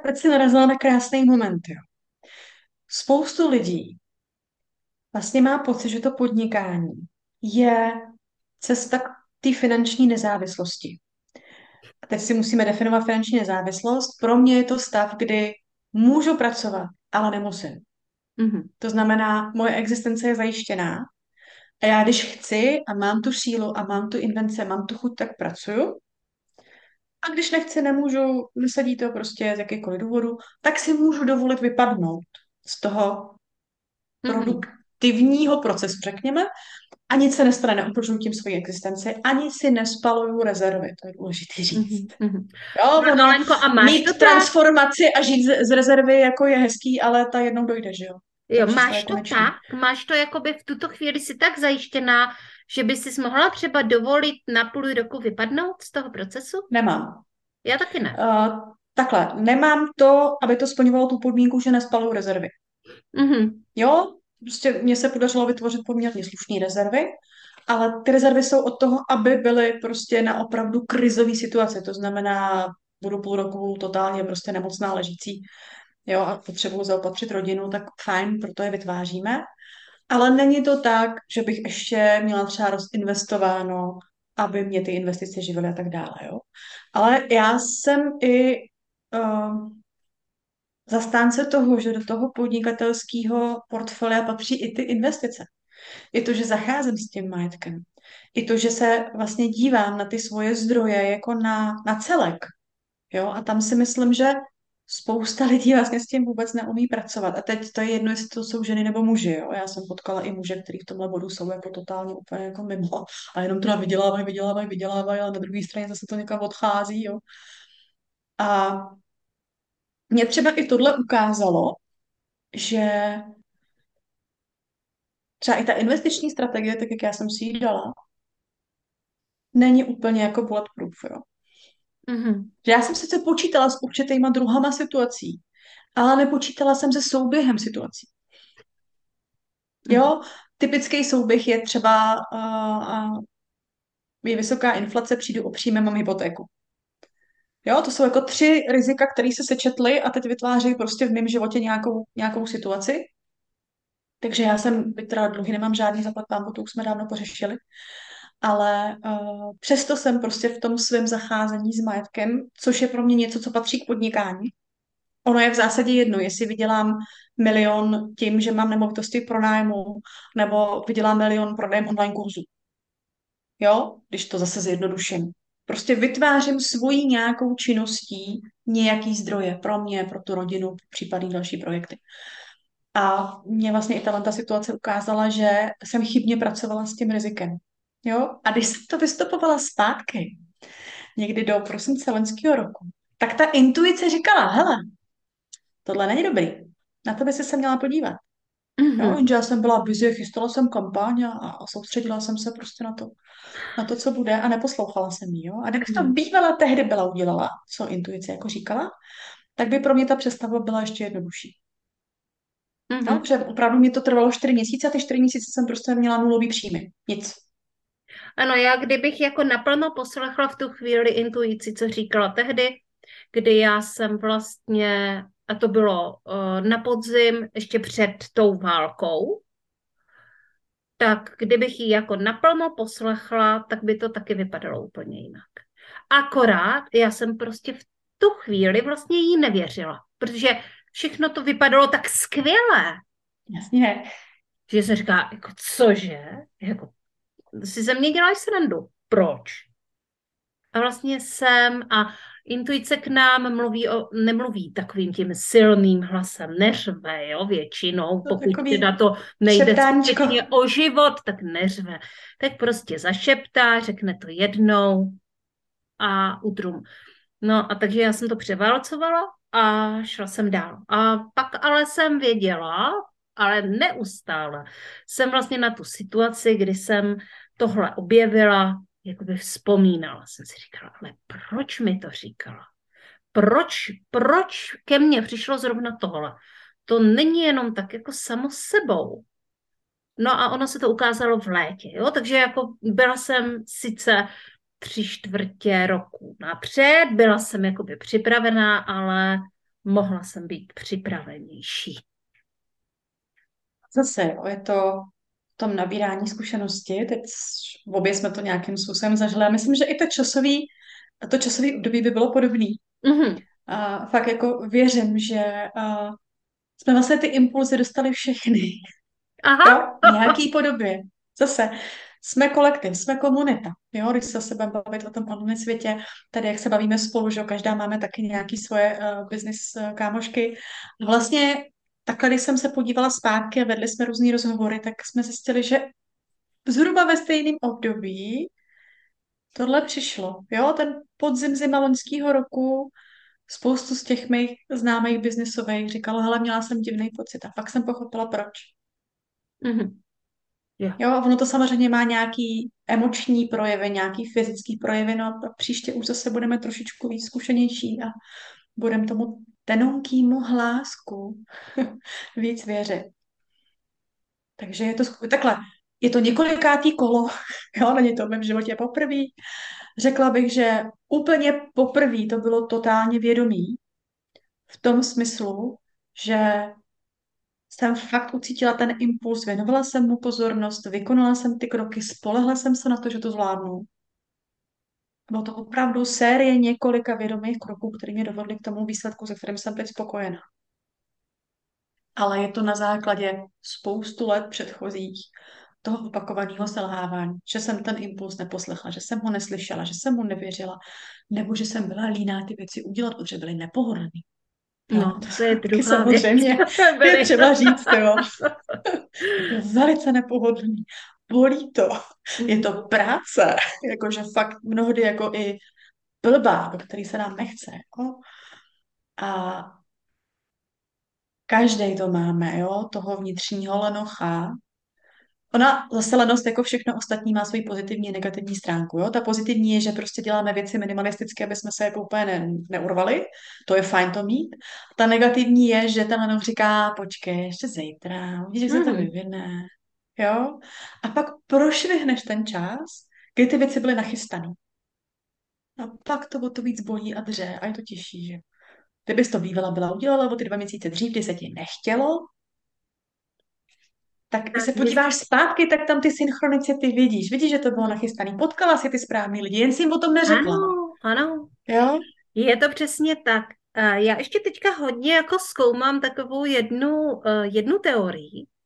Teď si narazila na krásný moment. Jo. Spoustu lidí vlastně má pocit, že to podnikání je cesta k té finanční nezávislosti. A teď si musíme definovat finanční nezávislost. Pro mě je to stav, kdy můžu pracovat, ale nemusím. Mm-hmm. To znamená, moje existence je zajištěná a já když chci a mám tu sílu a mám tu invence, mám tu chuť, tak pracuju. A když nechci, nemůžu, nesadí to prostě z jakýkoliv důvodu, tak si můžu dovolit vypadnout z toho mm-hmm. produktivního procesu, řekněme, a nic se nestane, neopočnu tím svoji existenci, ani si nespaluju rezervy, to je důležité říct. Mm-hmm. Jo, no, ono, Lenko, a máš mít to transformaci a žít z, z rezervy jako je hezký, ale ta jednou dojde, že jo? Jo, máš to konečný. tak, máš to jakoby v tuto chvíli si tak zajištěná, že by si mohla třeba dovolit na půl roku vypadnout z toho procesu? Nemám. Já taky ne. Uh, takhle, nemám to, aby to splňovalo tu podmínku, že nespaluju rezervy. Mm-hmm. Jo, prostě mně se podařilo vytvořit poměrně slušné rezervy, ale ty rezervy jsou od toho, aby byly prostě na opravdu krizové situace. To znamená, budu půl roku totálně prostě nemocná ležící, jo, a potřebuju zaopatřit rodinu, tak fajn, proto je vytváříme. Ale není to tak, že bych ještě měla třeba rozinvestováno, aby mě ty investice živily a tak dále, jo. Ale já jsem i uh, zastánce toho, že do toho podnikatelského portfolia patří i ty investice. I to, že zacházím s tím majetkem. I to, že se vlastně dívám na ty svoje zdroje jako na, na celek. Jo? A tam si myslím, že spousta lidí vlastně s tím vůbec neumí pracovat. A teď to je jedno, jestli to jsou ženy nebo muži. Jo? Já jsem potkala i muže, kteří v tomhle bodu jsou jako totálně úplně jako mimo a jenom teda vydělávají, vydělávají, vydělávají, ale na druhé straně zase to někam odchází. Jo? A mě třeba i tohle ukázalo, že třeba i ta investiční strategie, tak jak já jsem si ji dala, není úplně jako bulletproof, jo. Mm-hmm. Že já jsem sice počítala s určitýma druhama situací, ale nepočítala jsem se souběhem situací. Mm-hmm. Jo, typický souběh je třeba uh, uh, je vysoká inflace, přijdu o příjme, mám hypotéku. Jo, to jsou jako tři rizika, které se sečetly a teď vytvářejí prostě v mém životě nějakou, nějakou situaci. Takže já jsem, teda dluhy nemám žádný zaplat pámbu, to už jsme dávno pořešili, ale uh, přesto jsem prostě v tom svém zacházení s majetkem, což je pro mě něco, co patří k podnikání. Ono je v zásadě jedno, jestli vydělám milion tím, že mám nemovitosti pro nájmu, nebo vydělám milion prodejem online kurzu. Jo, když to zase zjednoduším. Prostě vytvářím svoji nějakou činností nějaký zdroje pro mě, pro tu rodinu, případně další projekty. A mě vlastně i ta situace ukázala, že jsem chybně pracovala s tím rizikem. Jo? A když jsem to vystupovala zpátky, někdy do prosince loňského roku, tak ta intuice říkala, hele, tohle není dobrý, na to by si se měla podívat. Mm-hmm. Jo, jenže já jsem byla busy, chystala jsem kampaň a, a soustředila jsem se prostě na to, na to, co bude a neposlouchala jsem ji. Jo? A kdybych to mhm. bývala tehdy byla udělala, co intuice jako říkala, tak by pro mě ta přestavba byla ještě jednodušší. Mm-hmm. No, protože opravdu mi to trvalo čtyři měsíce a ty čtyři měsíce jsem prostě měla nulový příjmy. Nic. Ano, já kdybych jako naplno poslechla v tu chvíli intuici, co říkala tehdy, kdy já jsem vlastně a to bylo uh, na podzim ještě před tou válkou, tak kdybych ji jako naplno poslechla, tak by to taky vypadalo úplně jinak. Akorát já jsem prostě v tu chvíli vlastně jí nevěřila, protože všechno to vypadalo tak skvěle. Jasně. Že jsem říká, jako cože? Jako, si ze mě děláš srandu. Proč? A vlastně jsem a intuice k nám mluví o, nemluví takovým tím silným hlasem, neřve, jo, většinou, pokud teda to nejde skutečně o život, tak neřve. Tak prostě zašeptá, řekne to jednou a utrum. No a takže já jsem to převálcovala a šla jsem dál. A pak ale jsem věděla, ale neustále jsem vlastně na tu situaci, kdy jsem tohle objevila, jakoby vzpomínala. Jsem si říkala, ale proč mi to říkala? Proč, proč ke mně přišlo zrovna tohle? To není jenom tak jako samo sebou. No a ono se to ukázalo v létě, jo? takže jako byla jsem sice tři čtvrtě roku napřed, byla jsem jakoby připravená, ale mohla jsem být připravenější. Zase, jo, je to v tom nabírání zkušenosti, teď v obě jsme to nějakým způsobem zažili. Já myslím, že i to časový, to časový období by bylo podobný. Mm-hmm. A fakt jako věřím, že a, jsme vlastně ty impulzy dostali všechny. Aha. Jo, v nějaký podobě. Zase, jsme kolektiv, jsme komunita. Jo, když se budeme bavit o tom online světě, tady jak se bavíme spolu, že každá máme taky nějaký svoje uh, business uh, kámošky. Vlastně takhle, když jsem se podívala zpátky a vedli jsme různé rozhovory, tak jsme zjistili, že zhruba ve stejném období tohle přišlo. Jo, ten podzim zima loňského roku spoustu z těch mých známých biznisových říkalo, hele, měla jsem divný pocit a pak jsem pochopila, proč. Mm-hmm. Yeah. Jo, ono to samozřejmě má nějaký emoční projevy, nějaký fyzický projevy, no a příště už zase budeme trošičku víc zkušenější a budeme tomu tenonkýmu hlásku víc věřit. Takže je to takhle, je to několikátý kolo, jo, není to v mém životě poprvé. Řekla bych, že úplně poprvé to bylo totálně vědomí, v tom smyslu, že jsem fakt ucítila ten impuls, věnovala jsem mu pozornost, vykonala jsem ty kroky, spolehla jsem se na to, že to zvládnu. Bylo to opravdu série několika vědomých kroků, které mě dovedly k tomu výsledku, se kterým jsem teď spokojená. Ale je to na základě spoustu let předchozích toho opakovaného selhávání, že jsem ten impuls neposlechla, že jsem ho neslyšela, že jsem mu nevěřila, nebo že jsem byla líná ty věci udělat, protože byly nepohodlné. No, to je druhá samozřejmě je třeba říct, jo. Velice nepohodlný. Bolí to. Je to práce. Jakože fakt mnohdy jako i blbá, do který se nám nechce. Jo. A každý to máme, jo, toho vnitřního lenocha, Ona zase lenost jako všechno ostatní má svoji pozitivní a negativní stránku. Jo? Ta pozitivní je, že prostě děláme věci minimalisticky, aby jsme se jako úplně ne, neurvali. To je fajn to mít. Ta negativní je, že ten lenost říká, počkej, ještě zítra, uvidíš, jak se to hmm. vyvine. Jo? A pak prošvihneš ten čas, kdy ty věci byly nachystané. A pak to o to víc bolí a dře a je to těžší, že? Kdybys to bývala byla udělala o ty dva měsíce dřív, kdy se ti nechtělo, tak se podíváš zpátky, tak tam ty synchronicity vidíš. Vidíš, že to bylo nachystaný. Potkala si ty správný lidi, jen si jim o tom neřekla. Ano, ano. Jo? Je to přesně tak. Já ještě teďka hodně jako zkoumám takovou jednu, eh, jednu teorii, eh,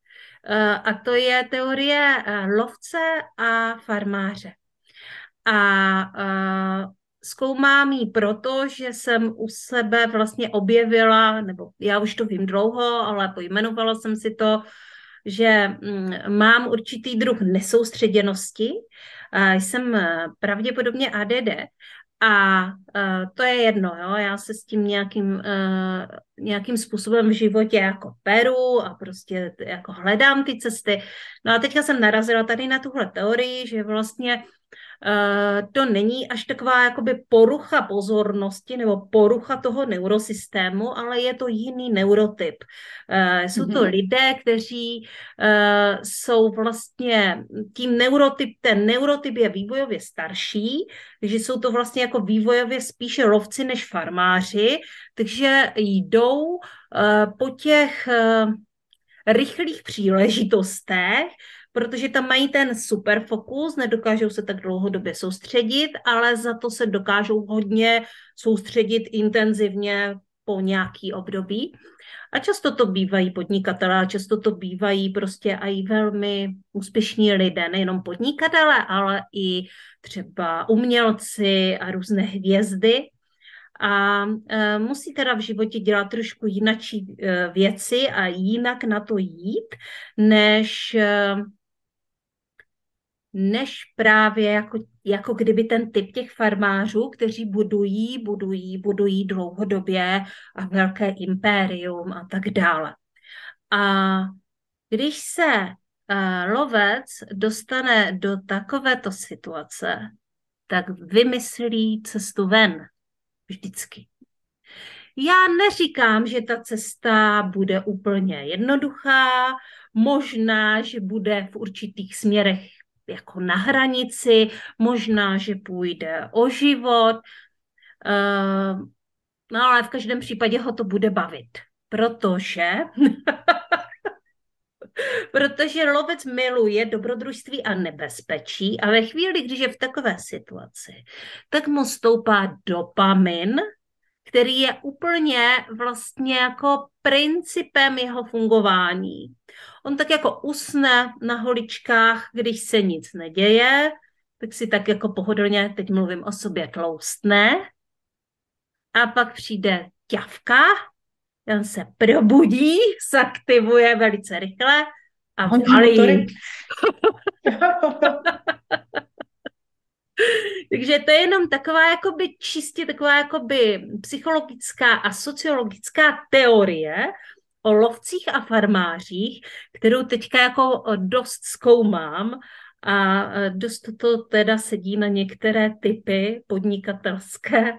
a to je teorie eh, lovce a farmáře. A zkoumám ji proto, že jsem u sebe vlastně objevila, nebo já už to vím dlouho, ale pojmenovala jsem si to, že mm, mám určitý druh nesoustředěnosti, jsem eh, pravděpodobně ADD a uh, to je jedno, jo? já se s tím nějakým, uh, nějakým způsobem v životě jako peru a prostě jako hledám ty cesty. No a teďka jsem narazila tady na tuhle teorii, že vlastně to není až taková jakoby porucha pozornosti nebo porucha toho neurosystému, ale je to jiný neurotyp. Uh, jsou to mm-hmm. lidé, kteří uh, jsou vlastně tím neurotyp, ten neurotyp je vývojově starší, takže jsou to vlastně jako vývojově spíše lovci než farmáři, takže jdou po těch rychlých příležitostech, protože tam mají ten super fokus, nedokážou se tak dlouhodobě soustředit, ale za to se dokážou hodně soustředit intenzivně po nějaký období. A často to bývají podnikatelé, často to bývají prostě i velmi úspěšní lidé, nejenom podnikatelé, ale i třeba umělci a různé hvězdy. A e, musí teda v životě dělat trošku jinačí e, věci a jinak na to jít, než e, než právě jako, jako kdyby ten typ těch farmářů, kteří budují, budují, budují dlouhodobě a velké impérium a tak dále. A když se uh, lovec dostane do takovéto situace, tak vymyslí cestu ven. Vždycky. Já neříkám, že ta cesta bude úplně jednoduchá, možná, že bude v určitých směrech jako na hranici, možná, že půjde o život, uh, no ale v každém případě ho to bude bavit, protože protože lovec miluje dobrodružství a nebezpečí a ve chvíli, když je v takové situaci, tak mu stoupá dopamin, který je úplně vlastně jako principem jeho fungování. On tak jako usne na holičkách, když se nic neděje, tak si tak jako pohodlně, teď mluvím o sobě, tloustne. A pak přijde ťavka, on se probudí, zaktivuje velice rychle a valí. Takže to je jenom taková jakoby čistě taková jakoby psychologická a sociologická teorie o lovcích a farmářích, kterou teďka jako dost zkoumám a dost to teda sedí na některé typy podnikatelské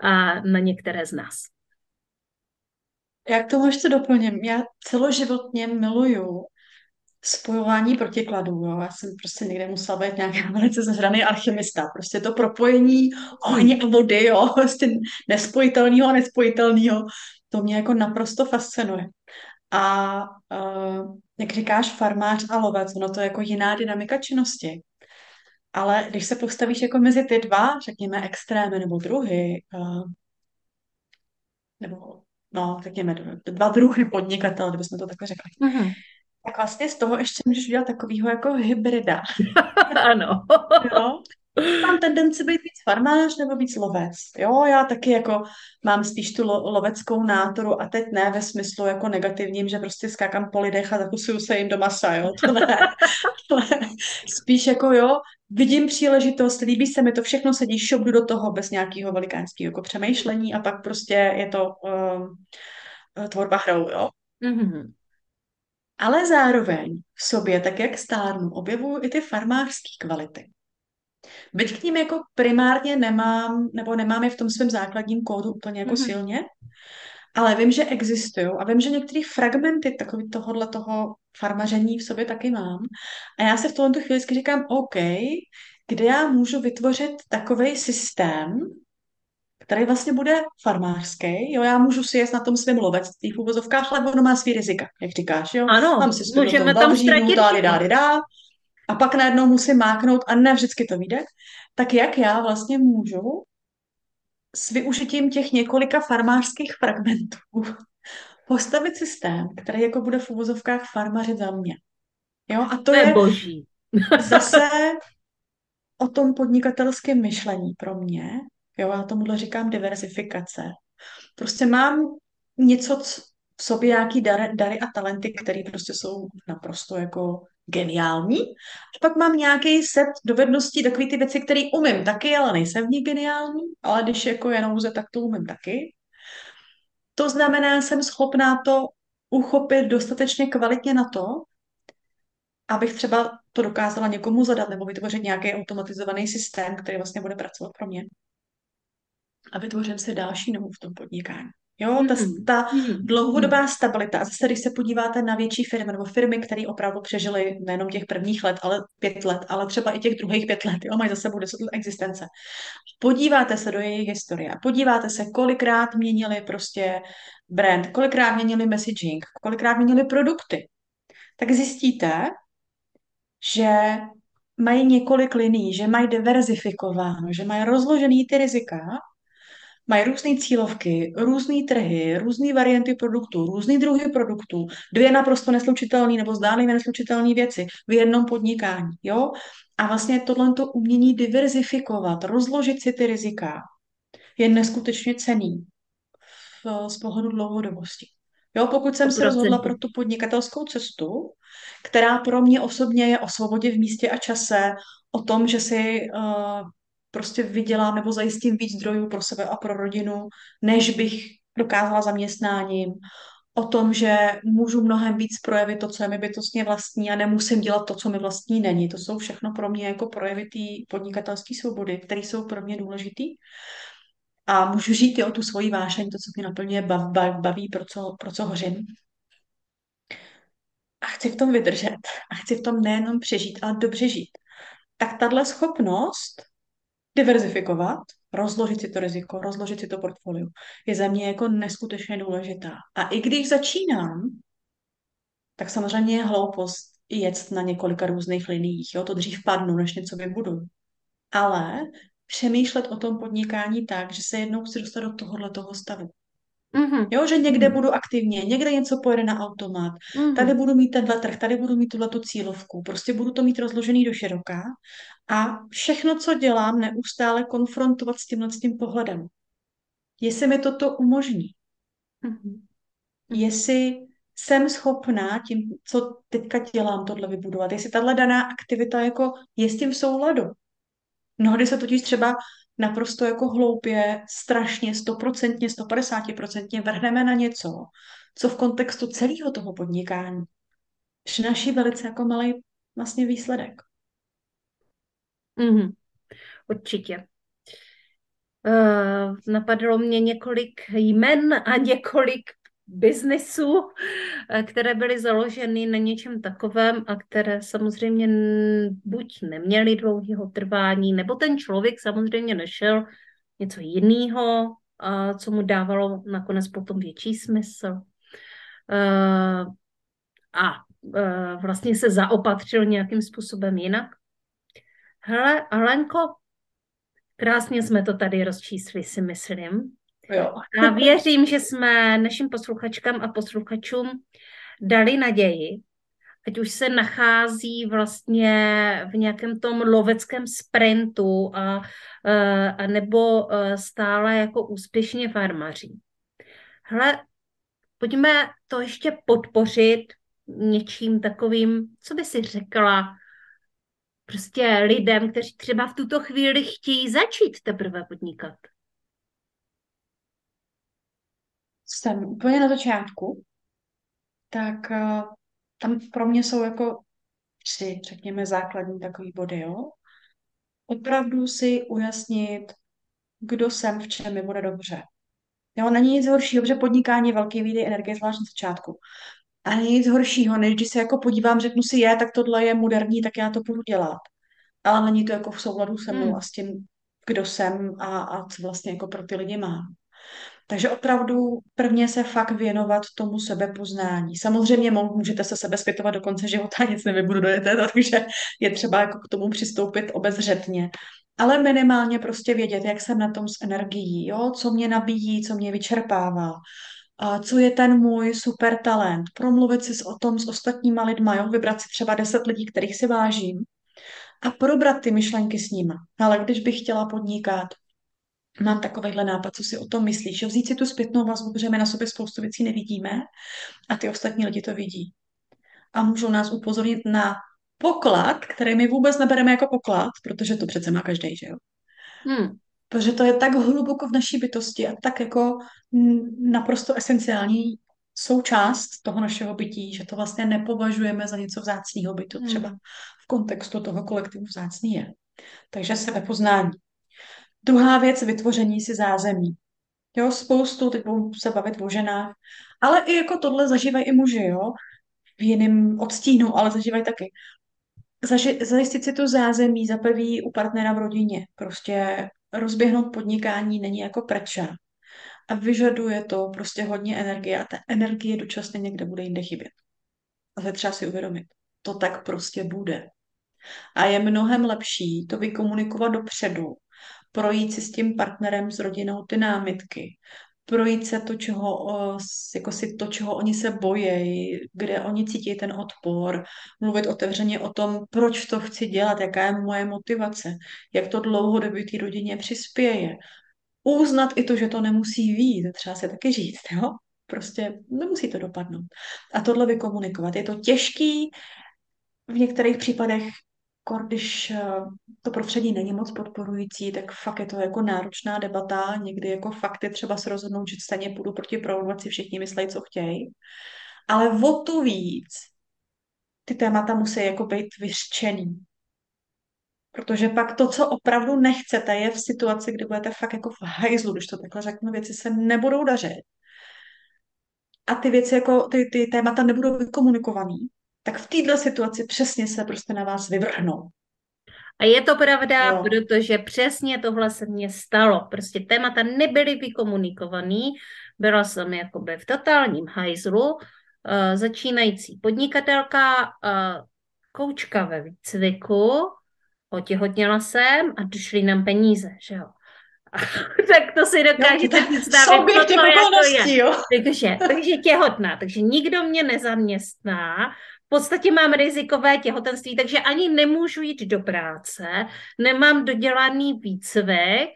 a na některé z nás. Já k tomu ještě doplním. Já celoživotně miluju spojování protikladů. Jo. Já jsem prostě někde musela být nějaký velice zahraný alchymista. Prostě to propojení ohně a vody, jo, prostě nespojitelného a nespojitelného, to mě jako naprosto fascinuje. A uh, jak říkáš, farmář a lovec, ono to je jako jiná dynamika činnosti. Ale když se postavíš jako mezi ty dva, řekněme, extrémy nebo druhy, uh, nebo no, řekněme, dva druhy podnikatel, kdybychom to takhle řekli, mm-hmm tak vlastně z toho ještě můžeš udělat takového jako hybrida. ano. jo? Mám tendenci být víc farmář nebo víc lovec. Jo, já taky jako mám spíš tu lo- loveckou náturu a teď ne ve smyslu jako negativním, že prostě skákám po lidech a zakusuju se jim do masa, jo, to ne. spíš jako jo, vidím příležitost, líbí se mi to, všechno sedí, šobdu do toho bez nějakého velikánského jako přemýšlení a pak prostě je to uh, tvorba hrou, jo. Mm-hmm. Ale zároveň v sobě, tak jak stárnu, objevuju i ty farmářské kvality. Byť k ním jako primárně nemám, nebo nemám je v tom svém základním kódu úplně jako mm-hmm. silně, ale vím, že existují a vím, že některé fragmenty takový tohohle toho farmaření v sobě taky mám. A já se v tomto chvíli říkám, OK, kde já můžu vytvořit takový systém, který vlastně bude farmářský. Jo, já můžu si jet na tom svém lovectví v uvozovkách, ale ono má svý rizika, jak říkáš. Jo? Ano, Mám si můžeme tam ztratit dáli, dáli, dá, a pak najednou musím máknout a ne vždycky to vyjde. Tak jak já vlastně můžu s využitím těch několika farmářských fragmentů postavit systém, který jako bude v uvozovkách farmařit za mě. Jo, a to, to je, je boží. zase o tom podnikatelském myšlení pro mě, Jo, já tomuhle říkám diversifikace. Prostě mám něco v sobě, nějaký dary, dary a talenty, které prostě jsou naprosto jako geniální. A pak mám nějaký set dovedností, takové ty věci, které umím taky, ale nejsem v ní geniální, ale když jako je nouze, tak to umím taky. To znamená, jsem schopná to uchopit dostatečně kvalitně na to, abych třeba to dokázala někomu zadat nebo vytvořit nějaký automatizovaný systém, který vlastně bude pracovat pro mě. A vytvořím si další nohu v tom podnikání. Jo, ta, Mm, ta mm, dlouhodobá stabilita. A zase, když se podíváte na větší firmy nebo firmy, které opravdu přežily nejenom těch prvních let, ale pět let, ale třeba i těch druhých pět let, jo, mají za sebou deset let existence. Podíváte se do jejich historie a podíváte se, kolikrát měnili prostě brand, kolikrát měnili messaging, kolikrát měnili produkty, tak zjistíte, že mají několik liní, že mají diverzifikováno, že mají rozložený ty rizika Mají různé cílovky, různé trhy, různé varianty produktů, různé druhy produktů, dvě naprosto neslučitelné nebo zdánlivě neslučitelné věci v jednom podnikání. Jo? A vlastně tohle umění diverzifikovat, rozložit si ty rizika, je neskutečně cený v, z pohledu dlouhodobosti. Jo, pokud jsem se rozhodla pro tu podnikatelskou cestu, která pro mě osobně je o svobodě v místě a čase, o tom, že si uh, prostě vydělám nebo zajistím víc zdrojů pro sebe a pro rodinu, než bych dokázala zaměstnáním, o tom, že můžu mnohem víc projevit to, co je mi bytostně vlastní a nemusím dělat to, co mi vlastní není. To jsou všechno pro mě jako projevy té podnikatelské svobody, které jsou pro mě důležitý a můžu žít i o tu svoji vášeň, to, co mě naplňuje, bav, bav, baví, pro co, pro co hořím. A chci v tom vydržet. A chci v tom nejenom přežít, ale dobře žít. Tak tahle schopnost diverzifikovat, rozložit si to riziko, rozložit si to portfolio, je za mě jako neskutečně důležitá. A i když začínám, tak samozřejmě je hloupost jet na několika různých liniích. Jo? To dřív padnu, než něco vybudu. Ale přemýšlet o tom podnikání tak, že se jednou chci dostat do tohohle toho stavu. Mm-hmm. Jo, že někde budu aktivně, někde něco pojede na automat, tady Mm-hmm. budu mít tenhle trh, tady budu mít tuhle cílovku, prostě budu to mít rozložený do široká a všechno, co dělám, neustále konfrontovat s tímhle s tím pohledem. Jestli mi toto umožní, Mm-hmm. jestli jsem schopná tím, co teďka dělám, tohle vybudovat, jestli tahle daná aktivita jako je s tím v souladu. Mnohdy se totiž třeba naprosto jako hloupě, strašně, stoprocentně, 150% vrhneme na něco, co v kontextu celého toho podnikání přináší velice jako malý vlastně výsledek. Mm-hmm. Určitě. Uh, napadlo mě několik jmen a několik biznisů, eh, které byly založeny na něčem takovém a které samozřejmě buď neměly dlouhého trvání, nebo ten člověk samozřejmě našel něco jiného, co mu dávalo nakonec potom větší smysl. Eh, a eh, vlastně se zaopatřil nějakým způsobem jinak. Hele, Alenko, krásně jsme to tady rozčísli, si myslím. Jo. A věřím, že jsme našim posluchačkám a posluchačům dali naději, ať už se nachází vlastně v nějakém tom loveckém sprintu a, a nebo stále jako úspěšně farmaří. Hele, pojďme to ještě podpořit něčím takovým, co by si řekla prostě lidem, kteří třeba v tuto chvíli chtějí začít teprve podnikat. Jsem úplně na začátku, tak uh, tam pro mě jsou jako tři, řekněme, základní takový body, jo. Opravdu si ujasnit, kdo jsem, v čem mi bude dobře. Jo, není nic horšího, protože podnikání je velký výdej energie, zvlášť na začátku. A není nic horšího, než když se jako podívám, řeknu si, je, tak tohle je moderní, tak já to budu dělat. Ale není to jako v souladu se mnou Hmm. a s tím, kdo jsem a, a co vlastně jako pro ty lidi mám. Takže opravdu prvně se fakt věnovat tomu sebepoznání. Samozřejmě můžete se sebe zpětovat do konce života, nic nevybudu do takže je třeba jako k tomu přistoupit obezřetně. Ale minimálně prostě vědět, jak jsem na tom s energií, jo? co mě nabíjí, co mě vyčerpává, a co je ten můj super talent. Promluvit si o tom s ostatníma lidma, jo? vybrat si třeba deset lidí, kterých si vážím a probrat ty myšlenky s nimi. Ale když bych chtěla podnikat, mám takovýhle nápad, co si o tom myslíš, jo? vzít si tu zpětnou vazbu, protože my na sobě spoustu věcí nevidíme a ty ostatní lidi to vidí. A můžou nás upozornit na poklad, který my vůbec nebereme jako poklad, protože to přece má každý, že jo? Hmm. Protože to je tak hluboko v naší bytosti a tak jako naprosto esenciální součást toho našeho bytí, že to vlastně nepovažujeme za něco vzácného bytu, hmm. třeba v kontextu toho kolektivu vzácný je. Takže sebepoznání. Druhá věc, vytvoření si zázemí. Jo, spoustu, teď budu se bavit o ženách, ale i jako tohle zažívají i muži, jo, v jiném odstínu, ale zažívají taky. Zaži, zajistit si to zázemí zapeví u partnera v rodině. Prostě rozběhnout podnikání není jako preča. A vyžaduje to prostě hodně energie a ta energie dočasně někde bude jinde chybět. A to třeba si uvědomit. To tak prostě bude. A je mnohem lepší to vykomunikovat dopředu, projít si s tím partnerem, s rodinou ty námitky, projít se to, čeho, jako si to, čeho oni se bojí, kde oni cítí ten odpor, mluvit otevřeně o tom, proč to chci dělat, jaká je moje motivace, jak to dlouhodobě té rodině přispěje. Uznat i to, že to nemusí výjít, třeba se taky říct, jo? Prostě nemusí to dopadnout. A tohle vykomunikovat. Je to těžký, v některých případech když eh, to prostředí není moc podporující, tak fakt je to jako náročná debata. Někdy jako fakt je třeba se rozhodnout, že stejně půjdu proti provokaci, všichni myslí, co chtějí. Ale o to víc ty témata musí jako být vyřčený. Protože pak to, co opravdu nechcete, je v situaci, kdy budete fakt jako v hajzlu, když to takhle řeknu, věci se nebudou dařit. A ty věci jako, ty, ty témata nebudou vykomunikovaný, tak v této situaci přesně se prostě na vás vyvrhnou. A je to pravda, jo. protože přesně tohle se mně stalo. Prostě témata nebyly vykomunikovaný, byla jsem jakoby v totálním hajzlu, uh, začínající podnikatelka, uh, koučka ve výcviku, otěhotněla jsem a došly nám peníze, že jo. tak to si dokážete představit, co to jako je. Jo. Takže, takže těhotná, takže nikdo mě nezaměstná, podstatě mám rizikové těhotenství, takže ani nemůžu jít do práce, nemám dodělaný výcvik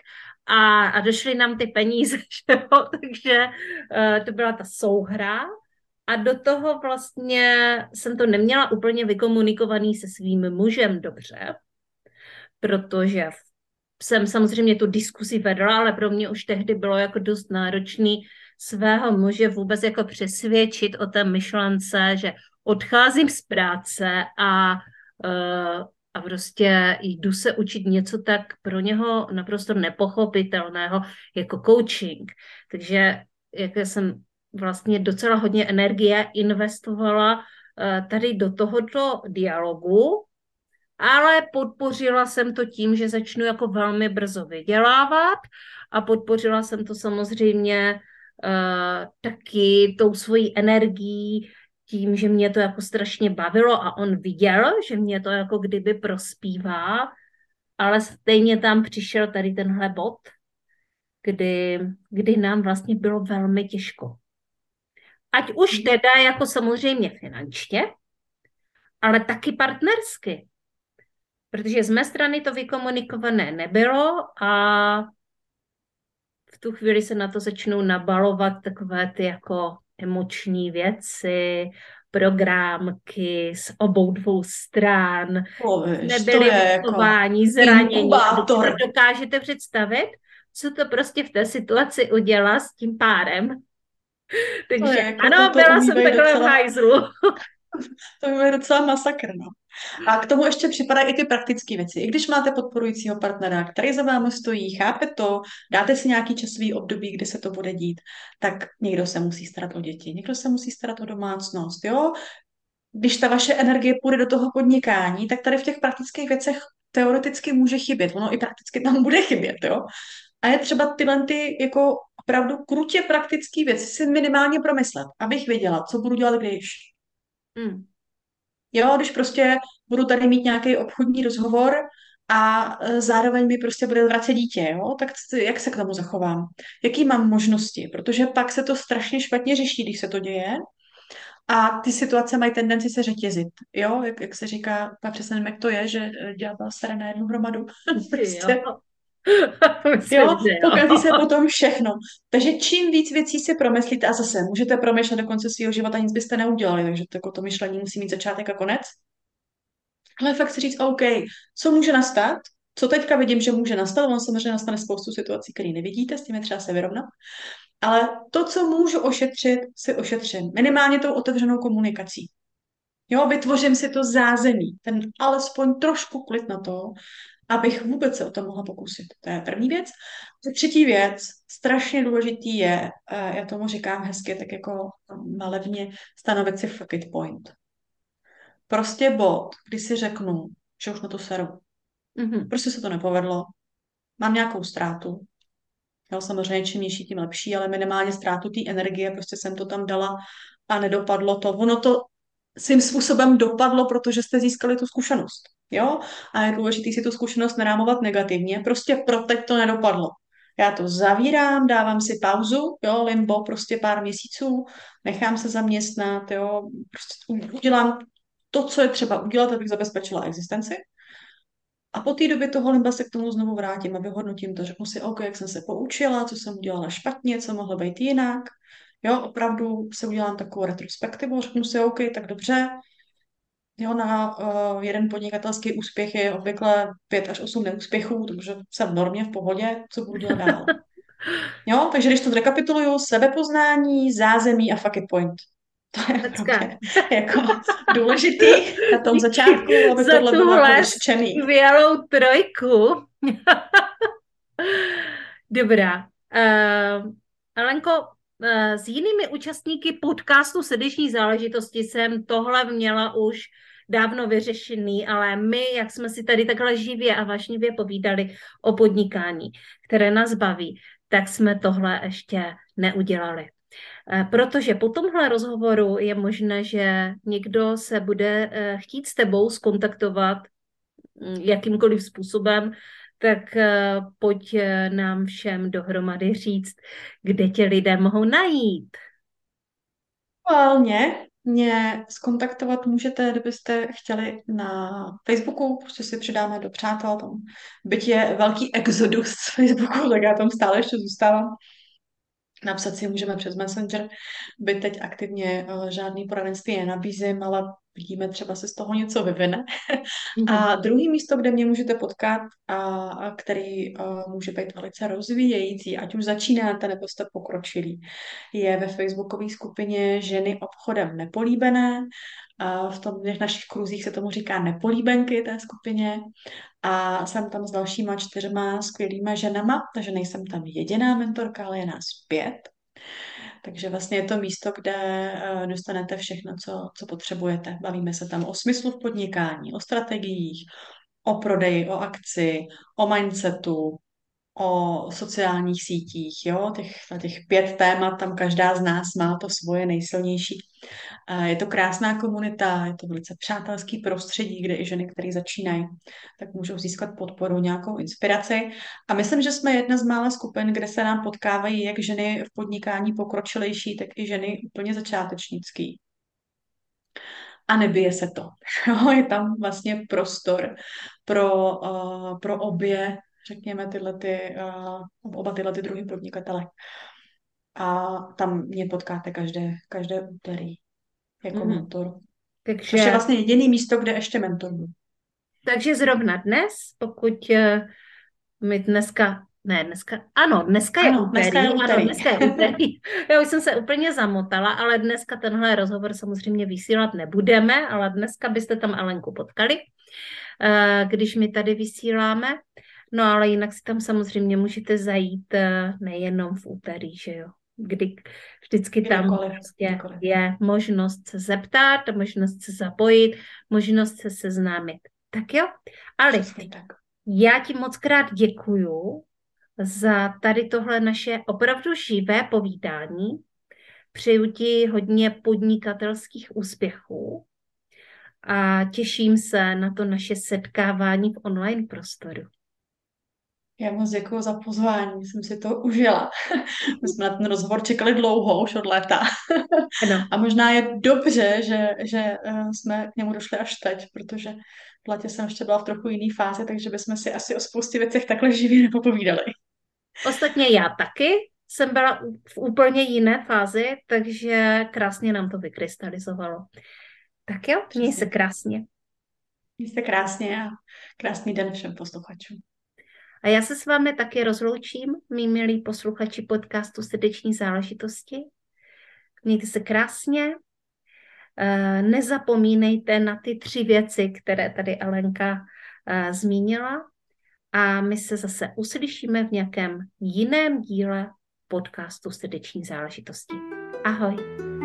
a, a došly nám ty peníze, že jo? takže uh, to byla ta souhra. A do toho vlastně jsem to neměla úplně vykomunikovaný se svým mužem dobře, protože jsem samozřejmě tu diskusi vedla, ale pro mě už tehdy bylo jako dost náročný svého muže vůbec jako přesvědčit o té myšlence, že odcházím z práce a, uh, a prostě jdu se učit něco tak pro něho naprosto nepochopitelného jako coaching. Takže jak jsem vlastně docela hodně energie investovala uh, tady do tohoto dialogu, ale podpořila jsem to tím, že začnu jako velmi brzo vydělávat a podpořila jsem to samozřejmě uh, taky tou svojí energií tím, že mě to jako strašně bavilo a on viděl, že mě to jako kdyby prospívá, ale stejně tam přišel tady tenhle bod, kdy, kdy nám vlastně bylo velmi těžko. Ať už mhm. teda jako samozřejmě finančně, ale taky partnersky. Protože z mé strany to vykomunikované nebylo a v tu chvíli se na to začnou nabalovat takové ty jako emoční věci, programky z obou dvou stran, nebyly vychování, jako zranění. To dokážete představit, co to prostě v té situaci udělá s tím párem. Takže jako ano, to, to byla jsem takhle docela... v hajzlu. to je docela masakr, no. A k tomu ještě připadají i ty praktické věci. I když máte podporujícího partnera, který za vámi stojí, chápe to, dáte si nějaký časový období, kdy se to bude dít, tak někdo se musí starat o děti, někdo se musí starat o domácnost, jo? Když ta vaše energie půjde do toho podnikání, tak tady v těch praktických věcech teoreticky může chybět. Ono i prakticky tam bude chybět, jo? A je třeba tyhle ty jako opravdu krutě praktické věci si minimálně promyslet, abych věděla, co budu dělat, když. Hmm. Jo, když prostě budu tady mít nějaký obchodní rozhovor a e, zároveň mi prostě bude vracet dítě, jo, tak jak se k tomu zachovám? Jaký mám možnosti? Protože pak se to strašně špatně řeší, když se to děje a ty situace mají tendenci se řetězit, jo, jak, jak se říká, já přesně nevím, jak to je, že e, ďábel staré na jednu hromadu. prostě. Jo. Jo, pokazí se potom všechno. Takže čím víc věcí si promyslíte, a zase můžete promýšlet do konce svého života, nic byste neudělali, takže to, to myšlení musí mít začátek a konec. Ale fakt si říct, OK, co může nastat, co teďka vidím, že může nastat, ono samozřejmě nastane spoustu situací, které nevidíte, s tím je třeba se vyrovnat. Ale to, co můžu ošetřit, si ošetřím. Minimálně tou otevřenou komunikací. Jo, vytvořím si to zázemí, ten alespoň trošku klid na to, abych vůbec se o to mohla pokusit. To je první věc. A třetí věc, strašně důležitý je, eh, já tomu říkám hezky, tak jako malevně, stanovit si fuck it point. Prostě bod, kdy si řeknu, že už na to seru. Mm-hmm. Prostě se to nepovedlo, mám nějakou ztrátu, Jo, samozřejmě čím nižší, tím lepší, ale minimálně ztrátu té energie, prostě jsem to tam dala a nedopadlo to. Ono to svým způsobem dopadlo, protože jste získali tu zkušenost. Jo? A je důležité si tu zkušenost nerámovat negativně, prostě pro teď to nedopadlo. Já to zavírám, dávám si pauzu, jo, limbo, prostě pár měsíců, nechám se zaměstnat, jo, prostě udělám to, co je třeba udělat, abych zabezpečila existenci. A po té době toho limba se k tomu znovu vrátím a vyhodnotím to. Řeknu si, OK, jak jsem se poučila, co jsem udělala špatně, co mohlo být jinak. Jo, opravdu se udělám takovou retrospektivu, řeknu si, OK, tak dobře, Jo, na uh, jeden podnikatelský úspěch je obvykle 5 až 8 neúspěchů, takže jsem normě v pohodě, co budu dělat dál. Jo, takže když to zrekapituluju, sebepoznání, zázemí a fuck it point. To je pro mě jako důležitý na tom začátku, aby Za tohle bylo jako skvělou trojku. Dobrá. Uh, Alenko, uh, s jinými účastníky podcastu Srdeční záležitosti jsem tohle měla už dávno vyřešený, ale my, jak jsme si tady takhle živě a vášnivě povídali o podnikání, které nás baví, tak jsme tohle ještě neudělali. Eh, protože po tomhle rozhovoru je možné, že někdo se bude eh, chtít s tebou skontaktovat mm, jakýmkoliv způsobem, tak eh, pojď nám všem dohromady říct, kde tě lidé mohou najít. Aktuálně mě skontaktovat můžete, kdybyste chtěli na Facebooku, prostě si přidáme do přátel, tam byť je velký exodus z Facebooku, tak já tam stále ještě zůstávám. Napsat si můžeme přes Messenger, by teď aktivně uh, žádný poradenství nenabízím, ale vidíme, třeba se z toho něco vyvine. A druhý místo, kde mě můžete potkat, a, a který uh, může být velice rozvíjející, ať už začínáte nebo jste pokročilí, je ve facebookové skupině Ženy obchodem nepolíbené. A v tom v našich kruzích se tomu říká nepolíbenky té skupině. A jsem tam s dalšíma čtyřma skvělýma ženama, takže nejsem tam jediná mentorka, ale je nás pět. Takže vlastně je to místo, kde eh, dostanete všechno, co, co potřebujete. Bavíme se tam o smyslu v podnikání, o strategiích, o prodeji, o akci, o mindsetu, o sociálních sítích, jo, těch, těch pět témat, tam každá z nás má to svoje nejsilnější. Je to krásná komunita, je to velice přátelský prostředí, kde i ženy, které začínají, tak můžou získat podporu, nějakou inspiraci. A myslím, že jsme jedna z mála skupin, kde se nám potkávají jak ženy v podnikání pokročilejší, tak i ženy úplně začátečnický. A nebije se to. je tam vlastně prostor pro, uh, pro obě řekněme, tyhle ty, uh, oba tyhle ty druhy podnikatele. A tam mě potkáte každé, každé úterý jako mm. mentor. Takže... Což je vlastně jediný místo, kde ještě mentor byl. Takže zrovna dnes, pokud uh, my dneska ne, dneska, ano, dneska je ano, úterý, dneska je úterý. Ano, dneska je úterý. Já už jsem se úplně zamotala, ale dneska tenhle rozhovor samozřejmě vysílat nebudeme, ale dneska byste tam Alenku potkali, eh, když my tady vysíláme. No ale jinak si tam samozřejmě můžete zajít eh, nejenom v úterý, že jo, kdy vždycky tam kdykoliv, prostě kdykoliv. je možnost se zeptat, možnost se zapojit, možnost se seznámit. Tak jo, Ali, tak. já ti moc krát děkuju za tady tohle naše opravdu živé povídání. Přeju ti hodně podnikatelských úspěchů a těším se na to naše setkávání v online prostoru. Já moc děkuji za pozvání, jsem si to užila. My jsme na ten rozhovor čekali dlouho, už od léta. Ano. A možná je dobře, že, že eh, jsme k němu došli až teď, protože v létě jsem ještě byla v trochu jiný fázi, takže bychom si asi o spoustě věcech takhle živě nepopovídali. Ostatně já taky jsem byla v úplně jiné fázi, takže krásně nám to vykrystalizovalo. Tak jo, měj se krásně. Měj se krásně a krásný den všem posluchačům. A já se s vámi taky rozloučím, mý milí posluchači podcastu Srdeční záležitosti. Mějte se krásně. Eh, nezapomínejte na ty tři věci, které tady Alenka eh, zmínila. A my se zase uslyšíme v nějakém jiném díle podcastu Srdeční záležitosti. Ahoj.